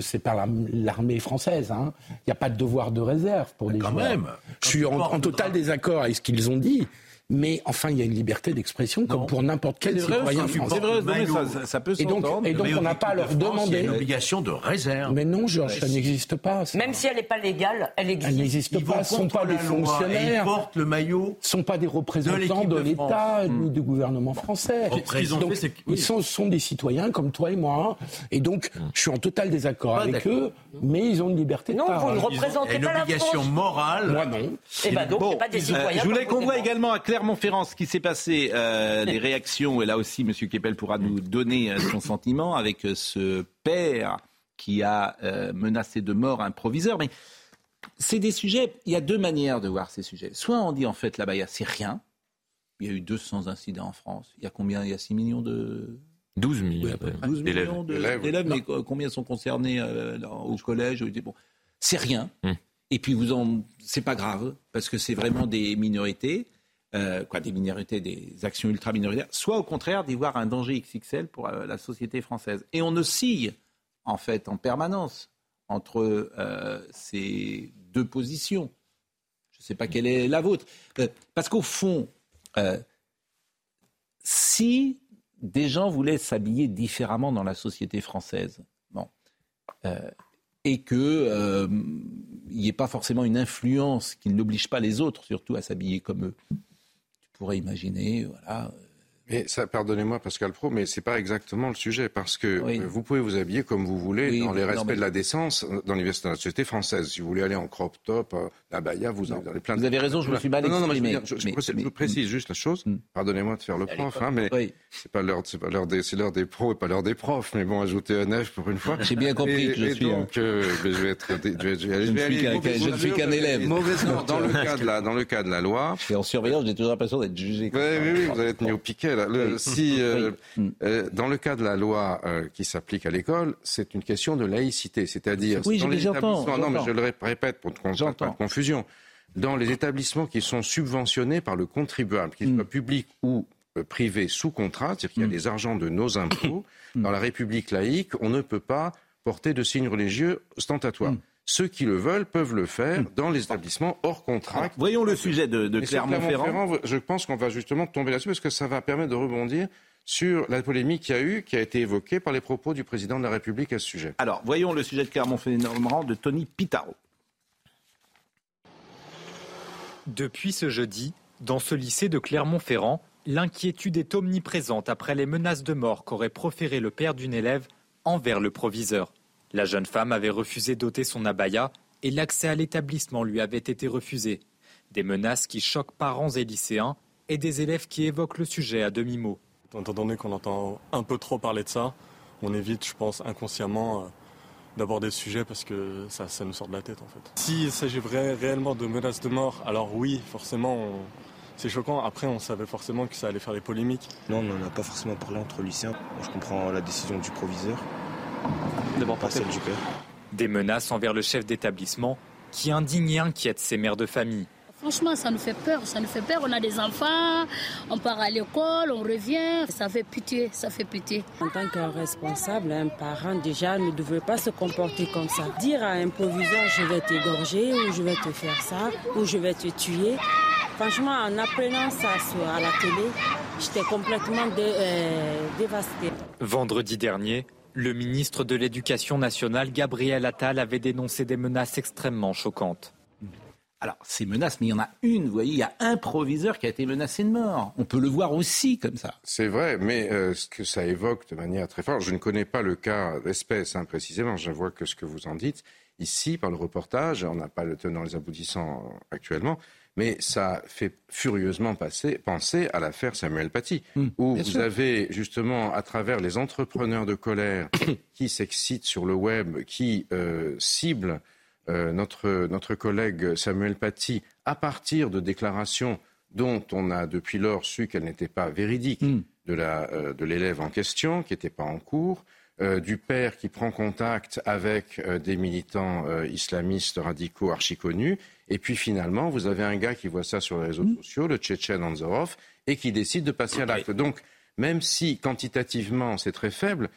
c'est pas l'armée française. Hein. Il n'y a pas de devoir de réserve pour les joueurs. Quand même. Je suis en total désaccord avec ce qu'ils ont dit. Mais enfin, il y a une liberté d'expression comme pour n'importe quel citoyen français. C'est vrai, ça, ça, peut Et donc, et donc on n'a pas à leur demander. une obligation de réserve. Mais non, Georges, ça n'existe pas. Même si elle n'est pas légale, elle existe. Elle n'existe pas. Ce ne sont pas des fonctionnaires. Ils portent le maillot. Ce ne sont pas des représentants de, l'État ni du gouvernement français. Donc, ils sont, sont, des citoyens comme toi et moi. Et donc, je suis en total désaccord avec eux, mais ils ont une liberté de non, vous ne représentez pas la France. Une obligation morale. Moi, non. Et eh ben donc, pas des citoyens. Je voulais qu'on voit également à Clermont-Ferrand ce qui s'est passé, euh, les réactions, et là aussi, M. Kepel pourra nous donner euh, son sentiment avec euh, ce père qui a euh, menacé de mort un proviseur. Mais c'est des sujets, il y a deux manières de voir ces sujets. Soit on dit en fait là-bas, c'est rien. Il y a eu 200 incidents en France. Il y a combien? Il y a 6 millions de... 12 millions, 12 millions d'élèves, mais combien sont concernés au collège bon, C'est rien. Hum. Et puis vous en, c'est pas grave parce que c'est vraiment des minorités. Euh, quoi, des minorités, des actions ultra-minoritaires, soit au contraire d'y voir un danger XXL pour euh, la société française. Et on oscille, en fait, en permanence entre euh, ces deux positions. Je ne sais pas quelle est la vôtre. parce qu'au fond, si des gens voulaient s'habiller différemment dans la société française, bon, et qu'il n'y ait pas forcément une influence qui n'oblige pas les autres, surtout à s'habiller comme eux, pourrait imaginer, voilà, mais ça, pardonnez-moi, Pascal Pro, mais c'est pas exactement le sujet parce que euh, vous pouvez vous habiller comme vous voulez dans les respects de la décence dans, la société française. Si vous voulez aller en crop top, euh, la baya, vous, avez plein de... Vous avez raison, je me suis mal exprimé. je, précise juste la chose. Hmm. Pardonnez-moi de faire le prof, hein, mais c'est pas l'heure, c'est pas l'heure des, c'est l'heure des pros et pas l'heure des profs. Mais bon, ajouter un F pour une fois. J'ai bien compris que je suis. Donc, euh, je vais être. Je ne suis qu'un élève. Dans le de dans le cas de la loi. Et en surveillance, j'ai toujours l'impression d'être jugé. Oui, oui, oui, vous allez être mis au piquet si, euh, euh, dans le cas de la loi euh, qui s'applique à l'école, c'est une question de laïcité, c'est-à-dire oui, dans les établissements. Non, mais je le répète pour qu'on ne pas de confusion. Dans les établissements qui sont subventionnés par le contribuable, qu'ils soient mm. publics ou privés sous contrat, c'est-à-dire qu'il y a mm. des argents de nos impôts, mm. dans la République laïque, on ne peut pas porter de signes religieux ostentatoires. Ceux qui le veulent peuvent le faire dans les établissements hors contrat. voyons le sujet de, de Clermont-Ferrand. je pense qu'on va justement tomber là-dessus parce que ça va permettre de rebondir sur la polémique qu'il y a eu, qui a été évoquée par les propos du président de la République à ce sujet. Alors, voyons le sujet de Clermont-Ferrand de Tony Pitaro. Depuis ce jeudi, dans ce lycée de Clermont-Ferrand, l'inquiétude est omniprésente après les menaces de mort qu'aurait proféré le père d'une élève envers le proviseur. La jeune femme avait refusé d'ôter son abaya et l'accès à l'établissement lui avait été refusé. Des menaces qui choquent parents et lycéens et des élèves qui évoquent le sujet à demi-mot. Étant donné qu'on entend un peu trop parler de ça, on évite, je pense, inconsciemment euh, d'aborder ce sujet parce que ça, nous sort de la tête en fait. S'il s'agit réellement de menaces de mort, alors oui, forcément, c'est choquant. Après, on savait forcément que ça allait faire des polémiques. Non, on n'en a pas forcément parlé entre lycéens. Je comprends la décision du proviseur. Des menaces envers le chef d'établissement qui indigne et inquiète ses mères de famille. Franchement, ça nous fait peur, ça nous fait peur. On a des enfants, on part à l'école, on revient. Ça fait pitié, ça fait pitié. En tant qu'un responsable, un parent déjà ne devrait pas se comporter comme ça. Dire à un proviseur, je vais t'égorger, ou je vais te faire ça, ou je vais te tuer. Franchement, en apprenant ça à la télé, j'étais complètement euh, dévastée. Vendredi dernier, le ministre de l'Éducation nationale, Gabriel Attal, avait dénoncé des menaces extrêmement choquantes. Alors, ces menaces, mais il y en a une, vous voyez, il y a un proviseur qui a été menacé de mort. On peut le voir aussi comme ça. C'est vrai, mais euh, ce que ça évoque de manière très forte, je ne connais pas le cas d'espèce hein, précisément, je vois que ce que vous en dites ici par le reportage, on n'a pas le tenant les aboutissants actuellement, mais ça fait furieusement penser à l'affaire Samuel Paty, hmm, où vous avez justement, à travers les entrepreneurs de colère qui s'excitent sur le web, qui euh, ciblent euh, notre, notre collègue Samuel Paty à partir de déclarations dont on a depuis lors su qu'elles n'étaient pas véridiques hmm. euh, de l'élève en question, qui n'était pas en cours, du père qui prend contact avec des militants islamistes radicaux archi-connus, et puis finalement, vous avez un gars qui voit ça sur les réseaux hmm. sociaux, le Tchétchène Anzorov, et qui décide de passer à l'acte. Donc, même si quantitativement c'est très faible,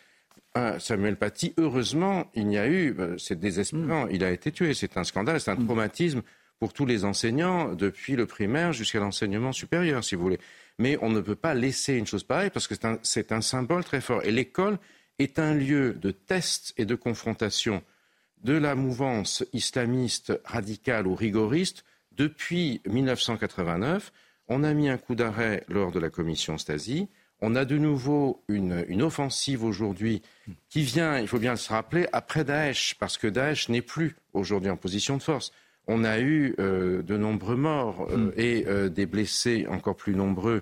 Samuel Paty, heureusement, il n'y a eu, euh, c'est désespérant, hmm. il a été tué, c'est un scandale, c'est un hmm. traumatisme pour tous les enseignants, depuis le primaire jusqu'à l'enseignement supérieur, si vous voulez. Mais on ne peut pas laisser une chose pareille parce que c'est un, symbole très fort. Et l'école est un lieu de test et de confrontation de la mouvance islamiste radicale ou rigoriste depuis 1989. On a mis un coup d'arrêt lors de la commission Stasi. On a de nouveau une, une offensive aujourd'hui qui vient, il faut bien se rappeler, après Daesh, parce que Daesh n'est plus aujourd'hui en position de force. On a eu euh, de nombreux morts euh, mm. et euh, des blessés encore plus nombreux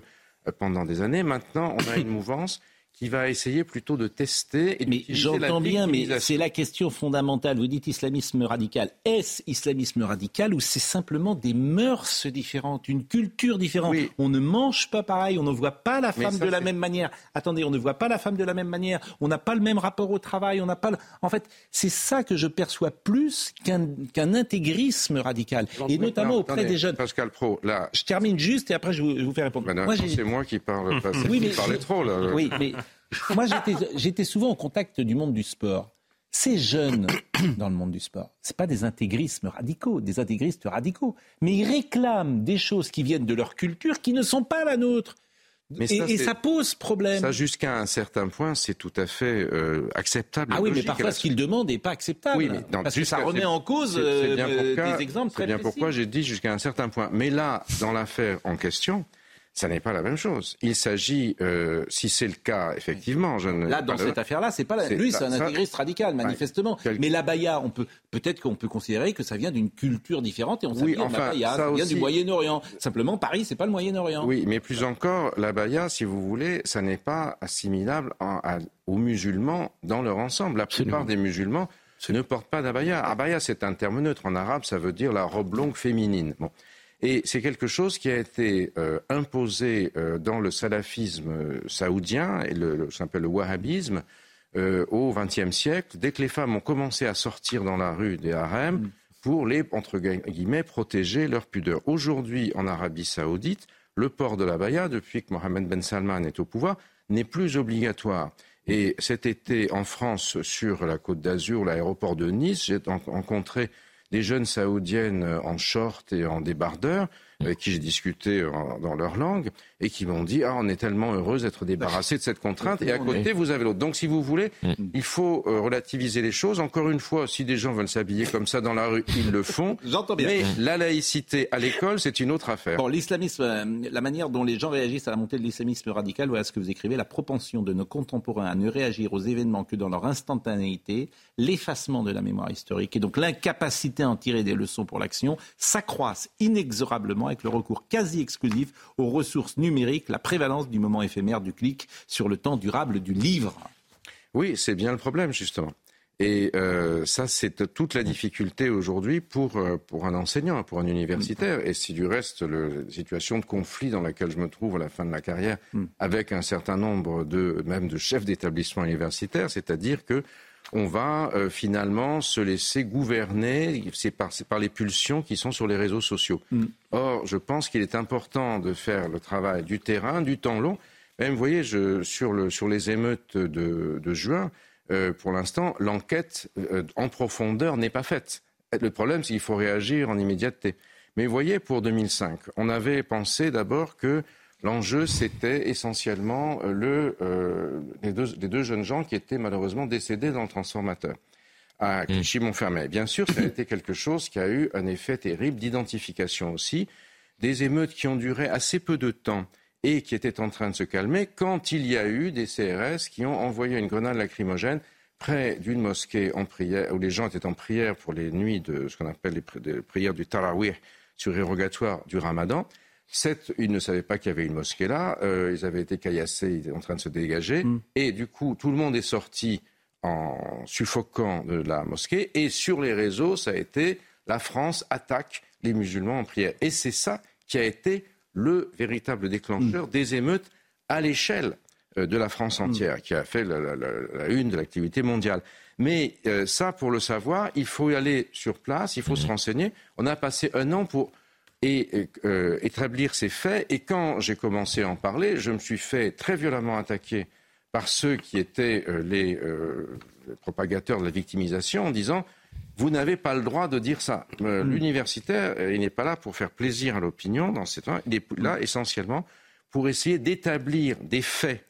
pendant des années. Maintenant, on a une mouvance qui va essayer plutôt de tester. Et mais j'entends bien, mais c'est la question fondamentale. Vous dites islamisme radical. Est-ce islamisme radical ou c'est simplement des mœurs différentes, une culture différente On ne mange pas pareil, on ne voit pas la femme de la même manière. Attendez, on ne voit pas la femme de la même manière. On n'a pas le même rapport au travail. On n'a pas. En fait, c'est ça que je perçois plus qu'un intégrisme radical, et notamment auprès des jeunes. Pascal Pro, là. Je termine juste et après je vous, fais répondre. c'est moi qui parle. oui, mais... parlais trop là. Oui, mais moi, j'étais souvent au contact du monde du sport. Ces jeunes dans le monde du sport, ce pas des intégrismes radicaux, des intégristes radicaux, mais ils réclament des choses qui viennent de leur culture qui ne sont pas la nôtre. et, ça pose problème. Ça, jusqu'à un certain point, c'est tout à fait euh, acceptable. Ah oui, mais parfois, ce qu'ils demandent n'est pas acceptable. Oui, mais parce que ça remet en cause euh, des exemples très C'est bien pourquoi j'ai dit jusqu'à un certain point. Mais là, dans l'affaire en question, ça n'est pas la même chose. Il s'agit, euh, si c'est le cas, effectivement. Je Là, dans cette affaire-là, c'est pas la... lui, c'est un intégriste radical, manifestement. Mais la baya, on peut peut-être qu'on peut considérer que ça vient d'une culture différente et on oui, enfin, la ça vient du Moyen-Orient. Simplement, Paris, c'est pas le Moyen-Orient. Oui, mais plus encore, la baya, si vous voulez, ça n'est pas assimilable aux musulmans dans leur ensemble. La plupart des musulmans ne portent pas d'abaya. Abaya, c'est un terme neutre en arabe, ça veut dire la robe longue féminine. Bon. Et c'est quelque chose qui a été euh, imposé euh, dans le salafisme euh, saoudien, et le, s'appelle le wahhabisme, au XXe siècle, dès que les femmes ont commencé à sortir dans la rue des harems mm. pour les, entre guillemets, protéger leur pudeur. Aujourd'hui, en Arabie saoudite, le port de la baya, depuis que Mohamed Ben Salman est au pouvoir, n'est plus obligatoire. Et cet été, en France, sur la côte d'Azur, l'aéroport de Nice, j'ai rencontré des jeunes saoudiennes en short et en débardeur avec qui j'ai discuté dans leur langue et qui m'ont dit ah on est tellement heureux d'être débarrassé de cette contrainte et à côté vous avez l'autre. Donc si vous voulez, mm. il faut euh, relativiser les choses. Encore une fois, si des gens veulent s'habiller comme ça dans la rue, ils le font. J'entends bien. Mais la laïcité à l'école, c'est une autre affaire. Bon, l'islamisme, euh, la manière dont les gens réagissent à la montée de l'islamisme radical, voilà ce que vous écrivez, la propension de nos contemporains à ne réagir aux événements que dans leur instantanéité, l'effacement de la mémoire historique et donc l'incapacité à en tirer des leçons pour l'action s'accroissent inexorablement avec le recours quasi exclusif aux ressources numériques, la prévalence du moment éphémère du clic sur le temps durable du livre. Oui, c'est bien le problème, justement. Et euh, ça, c'est toute la difficulté aujourd'hui pour, euh, pour un enseignant, pour un universitaire. Et si du reste, la situation de conflit dans laquelle je me trouve à la fin de la carrière, hmm. avec un certain nombre de, même de chefs d'établissement universitaires, c'est-à-dire que on va euh, finalement se laisser gouverner, c'est par, par, les pulsions qui sont sur les réseaux sociaux. Mm. Or, je pense qu'il est important de faire le travail du terrain, du temps long. Même, vous voyez, je, sur, le, sur, les émeutes de, de juin, euh, pour l'instant, l'enquête euh, en profondeur n'est pas faite. Le problème, c'est qu'il faut réagir en immédiateté. Mais vous voyez, pour 2005, on avait pensé d'abord que L'enjeu, c'était essentiellement euh, euh, les, deux, jeunes gens qui étaient malheureusement décédés dans le transformateur à Clichy-Montfermeil. Bien sûr, ça a été quelque chose qui a eu un effet terrible d'identification aussi. Des émeutes qui ont duré assez peu de temps et qui étaient en train de se calmer quand il y a eu des CRS qui ont envoyé une grenade lacrymogène près d'une mosquée en prière, où les gens étaient en prière pour les nuits de ce qu'on appelle les, prières du Tarawih surérogatoire du Ramadan ils ne savaient pas qu'il y avait une mosquée là. Euh, ils avaient été caillassés, ils étaient en train de se dégager. Mm. Et du coup, tout le monde est sorti en suffoquant de la mosquée. Et sur les réseaux, ça a été la France attaque les musulmans en prière. Et c'est ça qui a été le véritable déclencheur mm. des émeutes à l'échelle euh, de la France entière, mm. qui a fait la, une de l'activité mondiale. Mais euh, ça, pour le savoir, il faut y aller sur place, il faut se renseigner. On a passé un an pour et euh, établir ces faits. Et quand j'ai commencé à en parler, je me suis fait très violemment attaquer par ceux qui étaient euh, les, euh, propagateurs de la victimisation en disant Vous n'avez pas le droit de dire ça. Mm. L'universitaire, il n'est pas là pour faire plaisir à l'opinion dans ces temps. Il est là essentiellement pour essayer d'établir des faits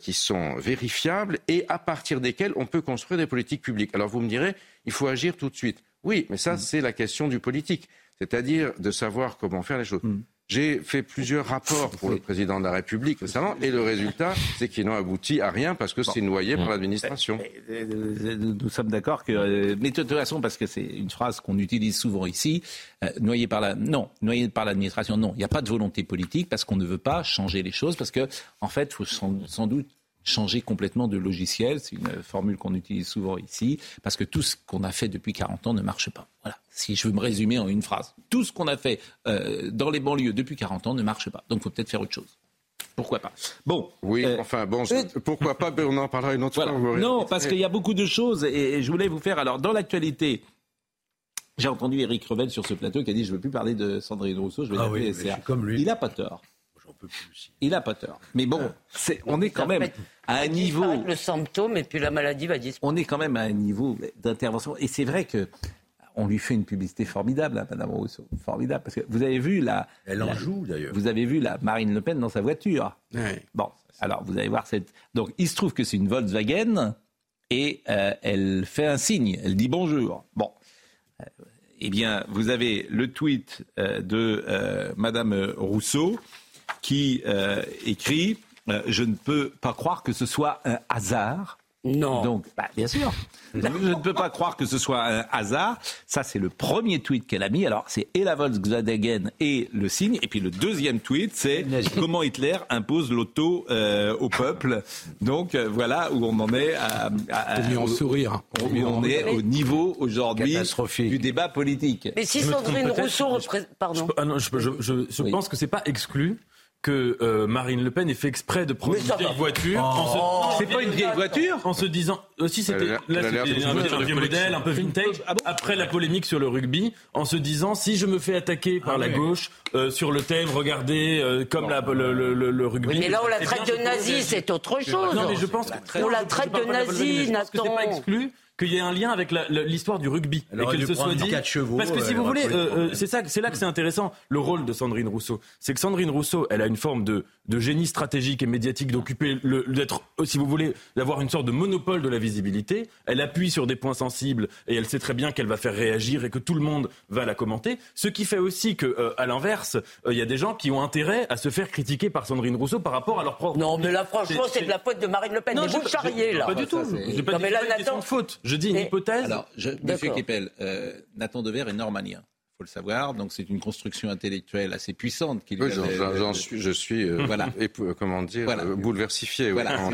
qui sont vérifiables et à partir desquels on peut construire des politiques publiques. Alors vous me direz, il faut agir tout de suite. Oui, mais ça, mm. c'est la question du politique, c'est-à-dire de savoir comment faire les choses. Mm. J'ai fait plusieurs rapports pour le président de la République récemment et le résultat, c'est qu'ils n'ont abouti à rien parce que c'est noyé par l'administration. Nous sommes d'accord que, euh, mais de toute façon, parce que c'est une phrase qu'on utilise souvent ici, euh, noyé par la, non, noyé par l'administration, non, il n'y a pas de volonté politique parce qu'on ne veut pas changer les choses parce que, en fait, il faut sans doute changer complètement de logiciel. C'est une formule qu'on utilise souvent ici, parce que tout ce qu'on a fait depuis 40 ans ne marche pas. Voilà, si je veux me résumer en une phrase. Tout ce qu'on a fait euh, dans les banlieues depuis 40 ans ne marche pas. Donc il faut peut-être faire autre chose. Pourquoi pas? Bon. Oui, euh, enfin, bon, pourquoi pas On en parlera une autre fois. Non, parce qu'il y a beaucoup de choses et, je voulais vous faire. Alors, dans l'actualité, j'ai entendu Eric Revel sur ce plateau qui a dit Je ne veux plus parler de Sandrine Rousseau, je vais ah comme lui. Il n'a pas tort. Il n'a pas tort. Mais bon, c'est, on est quand même à un niveau. Le symptôme et puis la maladie va disparaître. On est quand même à un niveau d'intervention. Et c'est vrai que on lui fait une publicité formidable, hein, Madame Rousseau, formidable, parce que vous avez vu la. Elle en joue d'ailleurs. Vous avez vu la Marine Le Pen dans sa voiture. Bon, alors vous allez voir cette. Donc il se trouve que c'est une Volkswagen et euh, elle fait un signe, elle dit bonjour. Bon. Euh, eh bien, vous avez le tweet euh, de Madame Rousseau qui euh, écrit euh, Je ne peux pas croire que ce soit un hasard. Non. Donc, bah, bien sûr. je ne peux pas croire que ce soit un hasard. Ça, c'est le premier tweet qu'elle a mis. Alors, c'est et la Volkswagen et le signe. Et puis le deuxième tweet, c'est comment Hitler impose l'auto euh, au peuple. Donc, voilà où on en est à, à, en sourire. Où on est au niveau aujourd'hui du débat politique. Mais si Sandrine Rousseau... Pardon. Je, ah non, je, je pense que c'est pas exclu que euh, Marine Le Pen ait fait exprès de prendre une vieille voiture. Oh. C'est pas une vieille voiture En se disant. Aussi, euh, c'était. Là, c'était un, vieux modèle, un peu vintage. Ah après la polémique sur le rugby, en se disant si je me fais attaquer par ah la gauche euh, sur le thème, regardez, comme la, le, le, le, rugby. mais là, on la traite de nazi, c'est autre chose. Non, mais je pense On la traite de nazi, Nathan. C'est pas exclu qu'il y ait un lien avec l'histoire du rugby et qu'elle se soit dit chevaux, parce que si vous voulez euh, c'est ça c'est là que c'est intéressant le rôle de Sandrine Rousseau. C'est que Sandrine Rousseau elle a une forme de, de génie stratégique et médiatique d'occuper d'être si vous voulez d'avoir une sorte de monopole de la visibilité. Elle appuie sur des points sensibles et elle sait très bien qu'elle va faire réagir et que tout le monde va la commenter. Ce qui fait aussi que euh, à l'inverse euh, il y a des gens qui ont intérêt à se faire critiquer par Sandrine Rousseau par rapport à leur propre non mais là franchement c'est de la faute de Marine Le Pen. Non, mais vous charriez là. pas du tout. J'ai pas dit de faute je dis une hypothèse. Alors, je, Monsieur Kepel, euh, Nathan Dever est normanien faut le savoir. Donc c'est une construction intellectuelle assez puissante. Qui oui, j'en suis, je suis, euh, voilà. et, comment dire, voilà. Euh, bouleversifié. Voilà.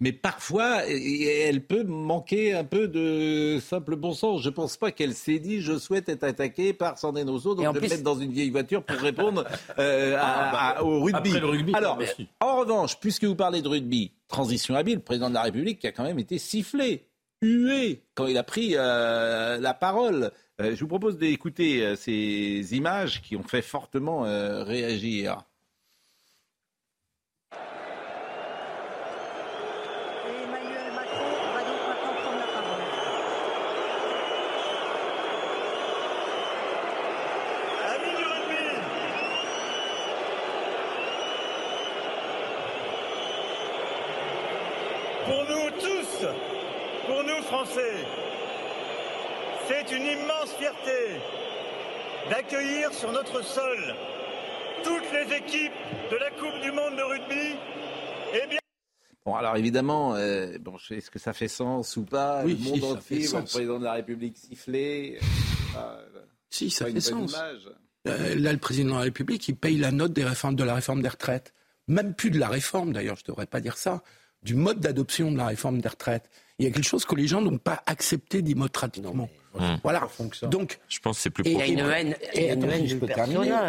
Mais parfois, elle peut manquer un peu de simple bon sens. Je ne pense pas qu'elle s'est dit, je souhaite être attaquée par Sandrine Rousseau, donc je vais mettre dans une vieille voiture pour répondre euh, ah, bah, au rugby. le rugby. Alors, en revanche, puisque vous parlez de rugby, transition habile, le président de la République qui a quand même été sifflé hué quand il a pris euh, la parole. Euh, je vous propose d'écouter euh, ces images qui ont fait fortement réagir. C'est une immense fierté d'accueillir sur notre sol toutes les équipes de la Coupe du Monde de rugby. Eh bien... Bon, alors évidemment, euh, bon, est-ce que ça fait sens ou pas? Oui, Le monde entier, le président de la République sifflé. Euh, si, ça fait sens. Euh, là, le président de la République, il paye la note des réformes, de la réforme des retraites. Même plus de la réforme, d'ailleurs, je ne devrais pas dire ça, du mode d'adoption de la réforme des retraites il y a quelque chose que les gens n'ont pas accepté démocratiquement. Voilà. Donc, je pense que c'est plus. il y a une haine,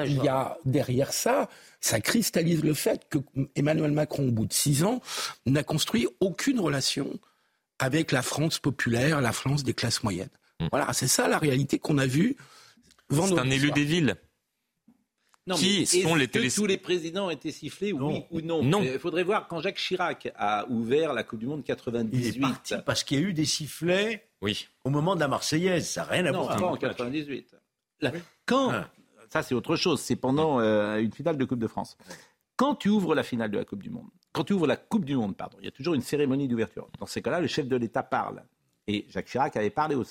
Il y a derrière ça, ça cristallise le fait que Emmanuel Macron, au bout de six ans, n'a construit aucune relation avec la France populaire, la France des classes moyennes. Hmm. Voilà, c'est ça la réalité qu'on a vue. C'est un élu des villes. Qui sont les Tous les présidents ont été sifflés, oui ou non Non. Il faudrait voir quand Jacques Chirac a ouvert la Coupe du Monde 98. Il est parti parce qu'il y a eu des sifflets oui. au moment de la Marseillaise. Ça n'a rien à voir. Non, en 98. quand ah. Ça, c'est autre chose. C'est pendant euh, une finale de Coupe de France. Quand tu ouvres la finale de la Coupe du Monde, quand tu ouvres la Coupe du Monde, pardon, il y a toujours une cérémonie d'ouverture. Dans ces cas-là, le chef de l'État parle. Et Jacques Chirac avait parlé au,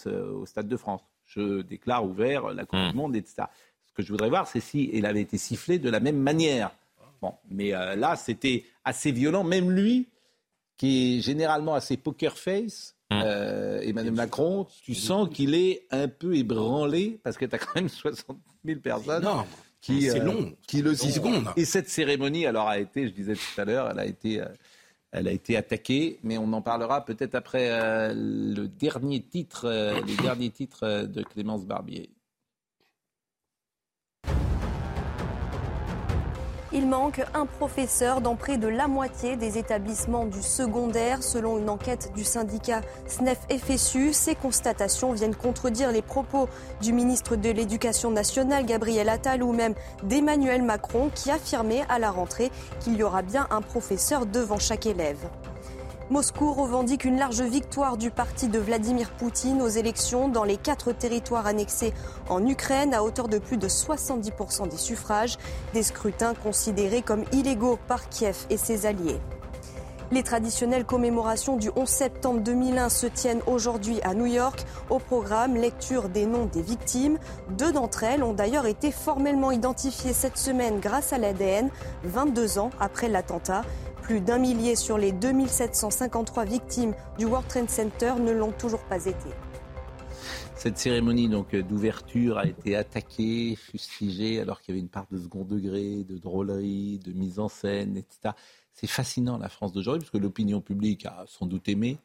Stade de France. Je déclare ouvert la Coupe du mmh. Monde, etc. Ce que je voudrais voir, c'est si il avait été sifflé de la même manière. Bon, mais euh, là, c'était assez violent. Même lui, qui est généralement assez poker face, mmh. euh, Emmanuel Macron, tu sens qu'il est un peu ébranlé parce que tu as quand même 60 000 personnes. Qui, c'est euh, long, qui le secondes. Et cette cérémonie, alors a été, je disais tout à l'heure, elle a été, elle a été attaquée, mais on en parlera peut-être après le dernier titre, les derniers titres de Clémence Barbier. Il manque un professeur dans près de la moitié des établissements du secondaire, selon une enquête du syndicat SNEF-FSU. Ces constatations viennent contredire les propos du ministre de l'Éducation nationale, Gabriel Attal, ou même d'Emmanuel Macron, qui affirmait à la rentrée qu'il y aura bien un professeur devant chaque élève. Moscou revendique une large victoire du parti de Vladimir Poutine aux élections dans les quatre territoires annexés en Ukraine à hauteur de plus de 70% des suffrages, des scrutins considérés comme illégaux par Kiev et ses alliés. Les traditionnelles commémorations du 11 septembre 2001 se tiennent aujourd'hui à New York. Au programme, lecture des noms des victimes. Deux d'entre elles ont d'ailleurs été formellement identifiées cette semaine grâce à l'ADN, 22 ans après l'attentat. Plus d'un millier sur les 2753 victimes du World Trade Center ne l'ont toujours pas été. Cette cérémonie donc d'ouverture a été attaquée, fustigée, alors qu'il y avait une part de second degré, de drôlerie, de mise en scène, etc. C'est fascinant la France d'aujourd'hui, parce que l'opinion publique a sans doute aimé.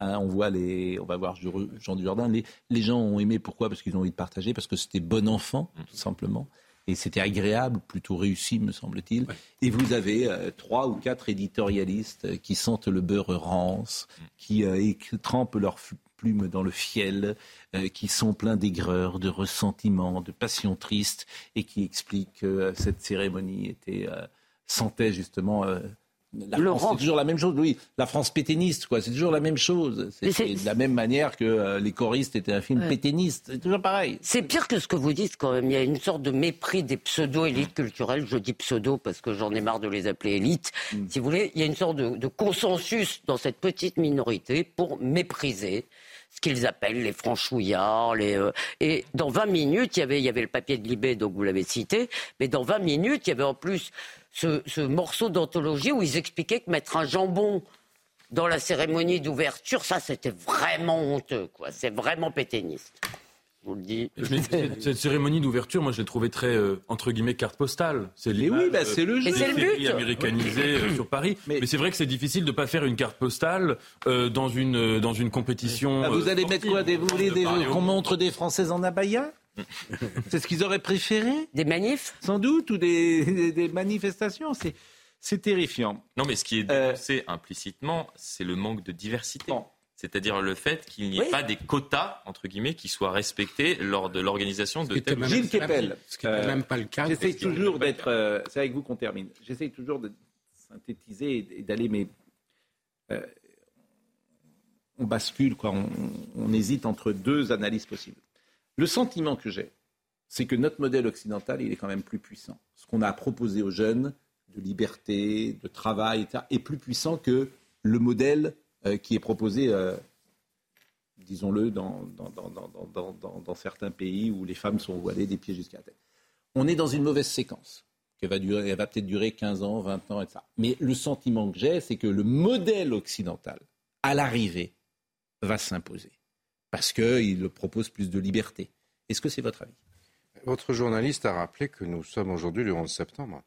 Hein, on voit les, on va voir Jean Dujardin. Les, les gens ont aimé pourquoi? Parce qu'ils ont envie de partager, parce que c'était bon enfant, tout simplement et c'était agréable, plutôt réussi, me semble-t-il. Et vous avez euh, trois ou quatre éditorialistes euh, qui sentent le beurre rance, qui euh, trempent leurs plumes dans le fiel, qui sont pleins d'aigreur, de ressentiment, de passion triste, et qui expliquent que cette cérémonie était sentait justement la France, c'est toujours la même chose, oui. La France péténiste, quoi. C'est toujours la même chose. C'est de la même manière que euh, Les choristes étaient un film péténiste. C'est toujours pareil. C'est pire que ce que vous dites, quand même. Il y a une sorte de mépris des pseudo-élites culturelles. Je dis pseudo parce que j'en ai marre de les appeler élites. Mm. Si vous voulez, il y a une sorte de, consensus dans cette petite minorité pour mépriser ce qu'ils appellent les franchouillards. Les, euh, et dans 20 minutes, il y, avait, il y avait le papier de Libé, donc vous l'avez cité, mais dans 20 minutes, il y avait en plus ce, morceau d'anthologie où ils expliquaient que mettre un jambon dans la cérémonie d'ouverture, ça c'était vraiment honteux, quoi. C'est vraiment péténiste. Je vous le dis. cette, cérémonie d'ouverture, moi je l'ai trouvée très, euh, entre guillemets, carte postale. C'est oui, bah, c'est le jeu. c'est le but. américanisé euh, sur Paris. Mais, c'est vrai que c'est difficile de ne pas faire une carte postale euh, dans, une, dans une compétition. Ah, vous allez mettre quoi des, Vous voulez qu'on montre des Françaises en abaya? C'est ce qu'ils auraient préféré Des manifs Sans doute, ou des, manifestations. C'est terrifiant. Non, mais ce qui est dénoncé implicitement, c'est le manque de diversité. C'est-à-dire le fait qu'il n'y ait pas des quotas, entre guillemets, qui soient respectés lors de l'organisation de telles Gilles Kepel. Ce qui n'est même pas le cas. J'essaie toujours d'être... Euh, c'est avec vous qu'on termine. J'essaie toujours de synthétiser et d'aller, mais... Euh, on bascule, quoi. on hésite entre deux analyses possibles. Le sentiment que j'ai, c'est que notre modèle occidental, il est quand même plus puissant. Ce qu'on a proposé aux jeunes de liberté, de travail, etc., est plus puissant que le modèle euh, qui est proposé, euh, disons-le, dans, certains pays où les femmes sont voilées des pieds jusqu'à la tête. On est dans une mauvaise séquence. qui va, durer, elle va peut-être durer 15 ans, 20 ans, etc. Mais le sentiment que j'ai, c'est que le modèle occidental, à l'arrivée, va s'imposer parce qu'il propose plus de liberté. Est-ce que c'est votre avis? Votre journaliste a rappelé que nous sommes aujourd'hui le 11 septembre.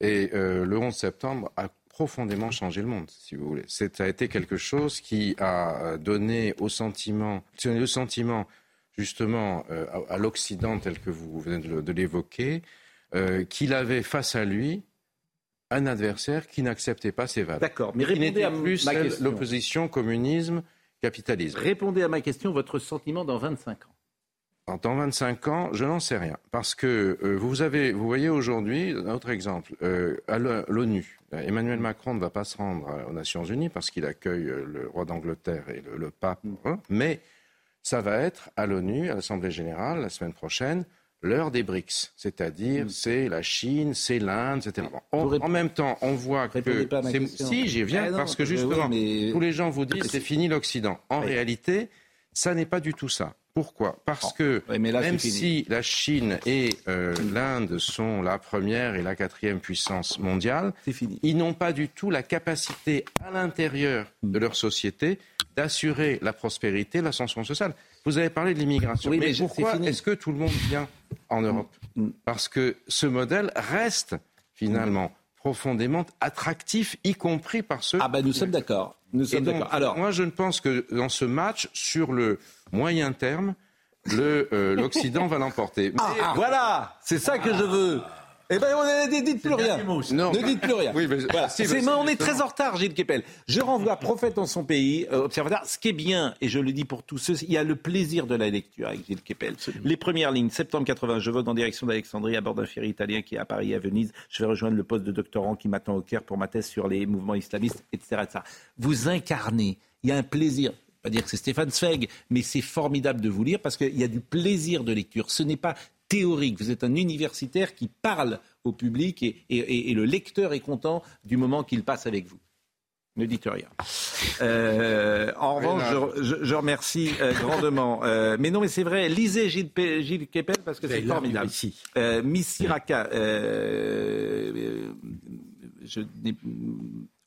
Et euh, le 11 septembre a profondément changé le monde, si vous voulez. Ça a été quelque chose qui a donné au sentiment, le sentiment justement euh, à, l'Occident tel que vous venez de l'évoquer, euh, qu'il avait face à lui un adversaire qui n'acceptait pas ses valeurs. D'accord, mais répondez à plus l'opposition communisme capitalisme. Répondez à ma question, votre sentiment dans 25 ans. dans 25 ans, je n'en sais rien. Parce que euh, vous, avez, vous voyez aujourd'hui, un autre exemple, euh, à l'ONU, Emmanuel Macron ne va pas se rendre aux Nations Unies parce qu'il accueille le roi d'Angleterre et le, pape, hein, mais ça va être à l'ONU, à l'Assemblée générale, la semaine prochaine, l'heure des BRICS, c'est-à-dire mm. c'est la Chine, c'est l'Inde, etc. en même temps, on voit que si j'y viens ah parce que justement tous les gens vous disent c'est fini l'Occident. En réalité, ça n'est pas du tout ça. Pourquoi? Parce que même si la Chine et euh, l'Inde sont la première et la quatrième puissance mondiale, ils n'ont pas du tout la capacité à l'intérieur de leur société d'assurer la prospérité, l'ascension sociale. Vous avez parlé de l'immigration. mais, pourquoi est-ce que tout le monde vient en Europe mm. Parce que ce modèle reste finalement profondément attractif, y compris par ceux. Ah ben nous sommes d'accord. Nous sommes d'accord. Alors moi je ne pense que dans ce match sur le moyen terme, euh, l'Occident va l'emporter. Ah, voilà, c'est ça que je veux. Eh bien, ne dites plus rien. ne dites plus rien. Oui, on est très en retard, Gilles Kepel. Je renvoie prophète en son pays, euh, observateur. Ce qui est bien, et je le dis pour tous ceux, il y a le plaisir de la lecture avec Gilles Kepel. Les premières lignes, septembre 80, je vote en direction d'Alexandrie à bord d'un ferry italien qui est à Paris et à Venise. Je vais rejoindre le poste de doctorant qui m'attend au Caire pour ma thèse sur les mouvements islamistes, etc. etc. Vous incarnez, il y a un plaisir pas dire que c'est Stéphane Zweig, mais c'est formidable de vous lire parce qu'il y a du plaisir de lecture. Ce n'est pas théorique. Vous êtes un universitaire qui parle au public et, le lecteur est content du moment qu'il passe avec vous. Ne dites rien. Euh, en revanche, je, remercie euh, grandement. Euh, mais non, mais c'est vrai. Lisez Gilles, Gilles Kepel parce que c'est formidable. Miss Siraka, je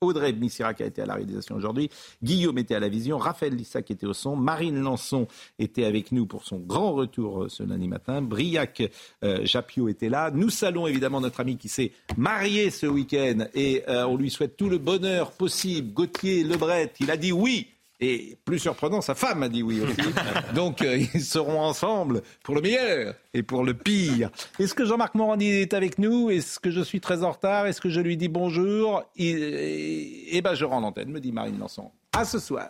Audrey Missirac a été à la réalisation aujourd'hui. Guillaume était à la vision. Raphaël Lissac était au son. Marine Lançon était avec nous pour son grand retour euh, ce lundi matin. Briac euh, Japio était là. Nous saluons évidemment notre ami qui s'est marié ce week-end et euh, on lui souhaite tout le bonheur possible. Gauthier Lebret, il a dit oui et plus surprenant, sa femme a dit oui aussi. Donc euh, ils seront ensemble pour le meilleur et pour le pire. Est-ce que Jean-Marc Morandi est avec nous? Est-ce que je suis très en retard? Est-ce que je lui dis bonjour? Eh bien, je rends l'antenne, me dit Marine Lançon. À ce soir.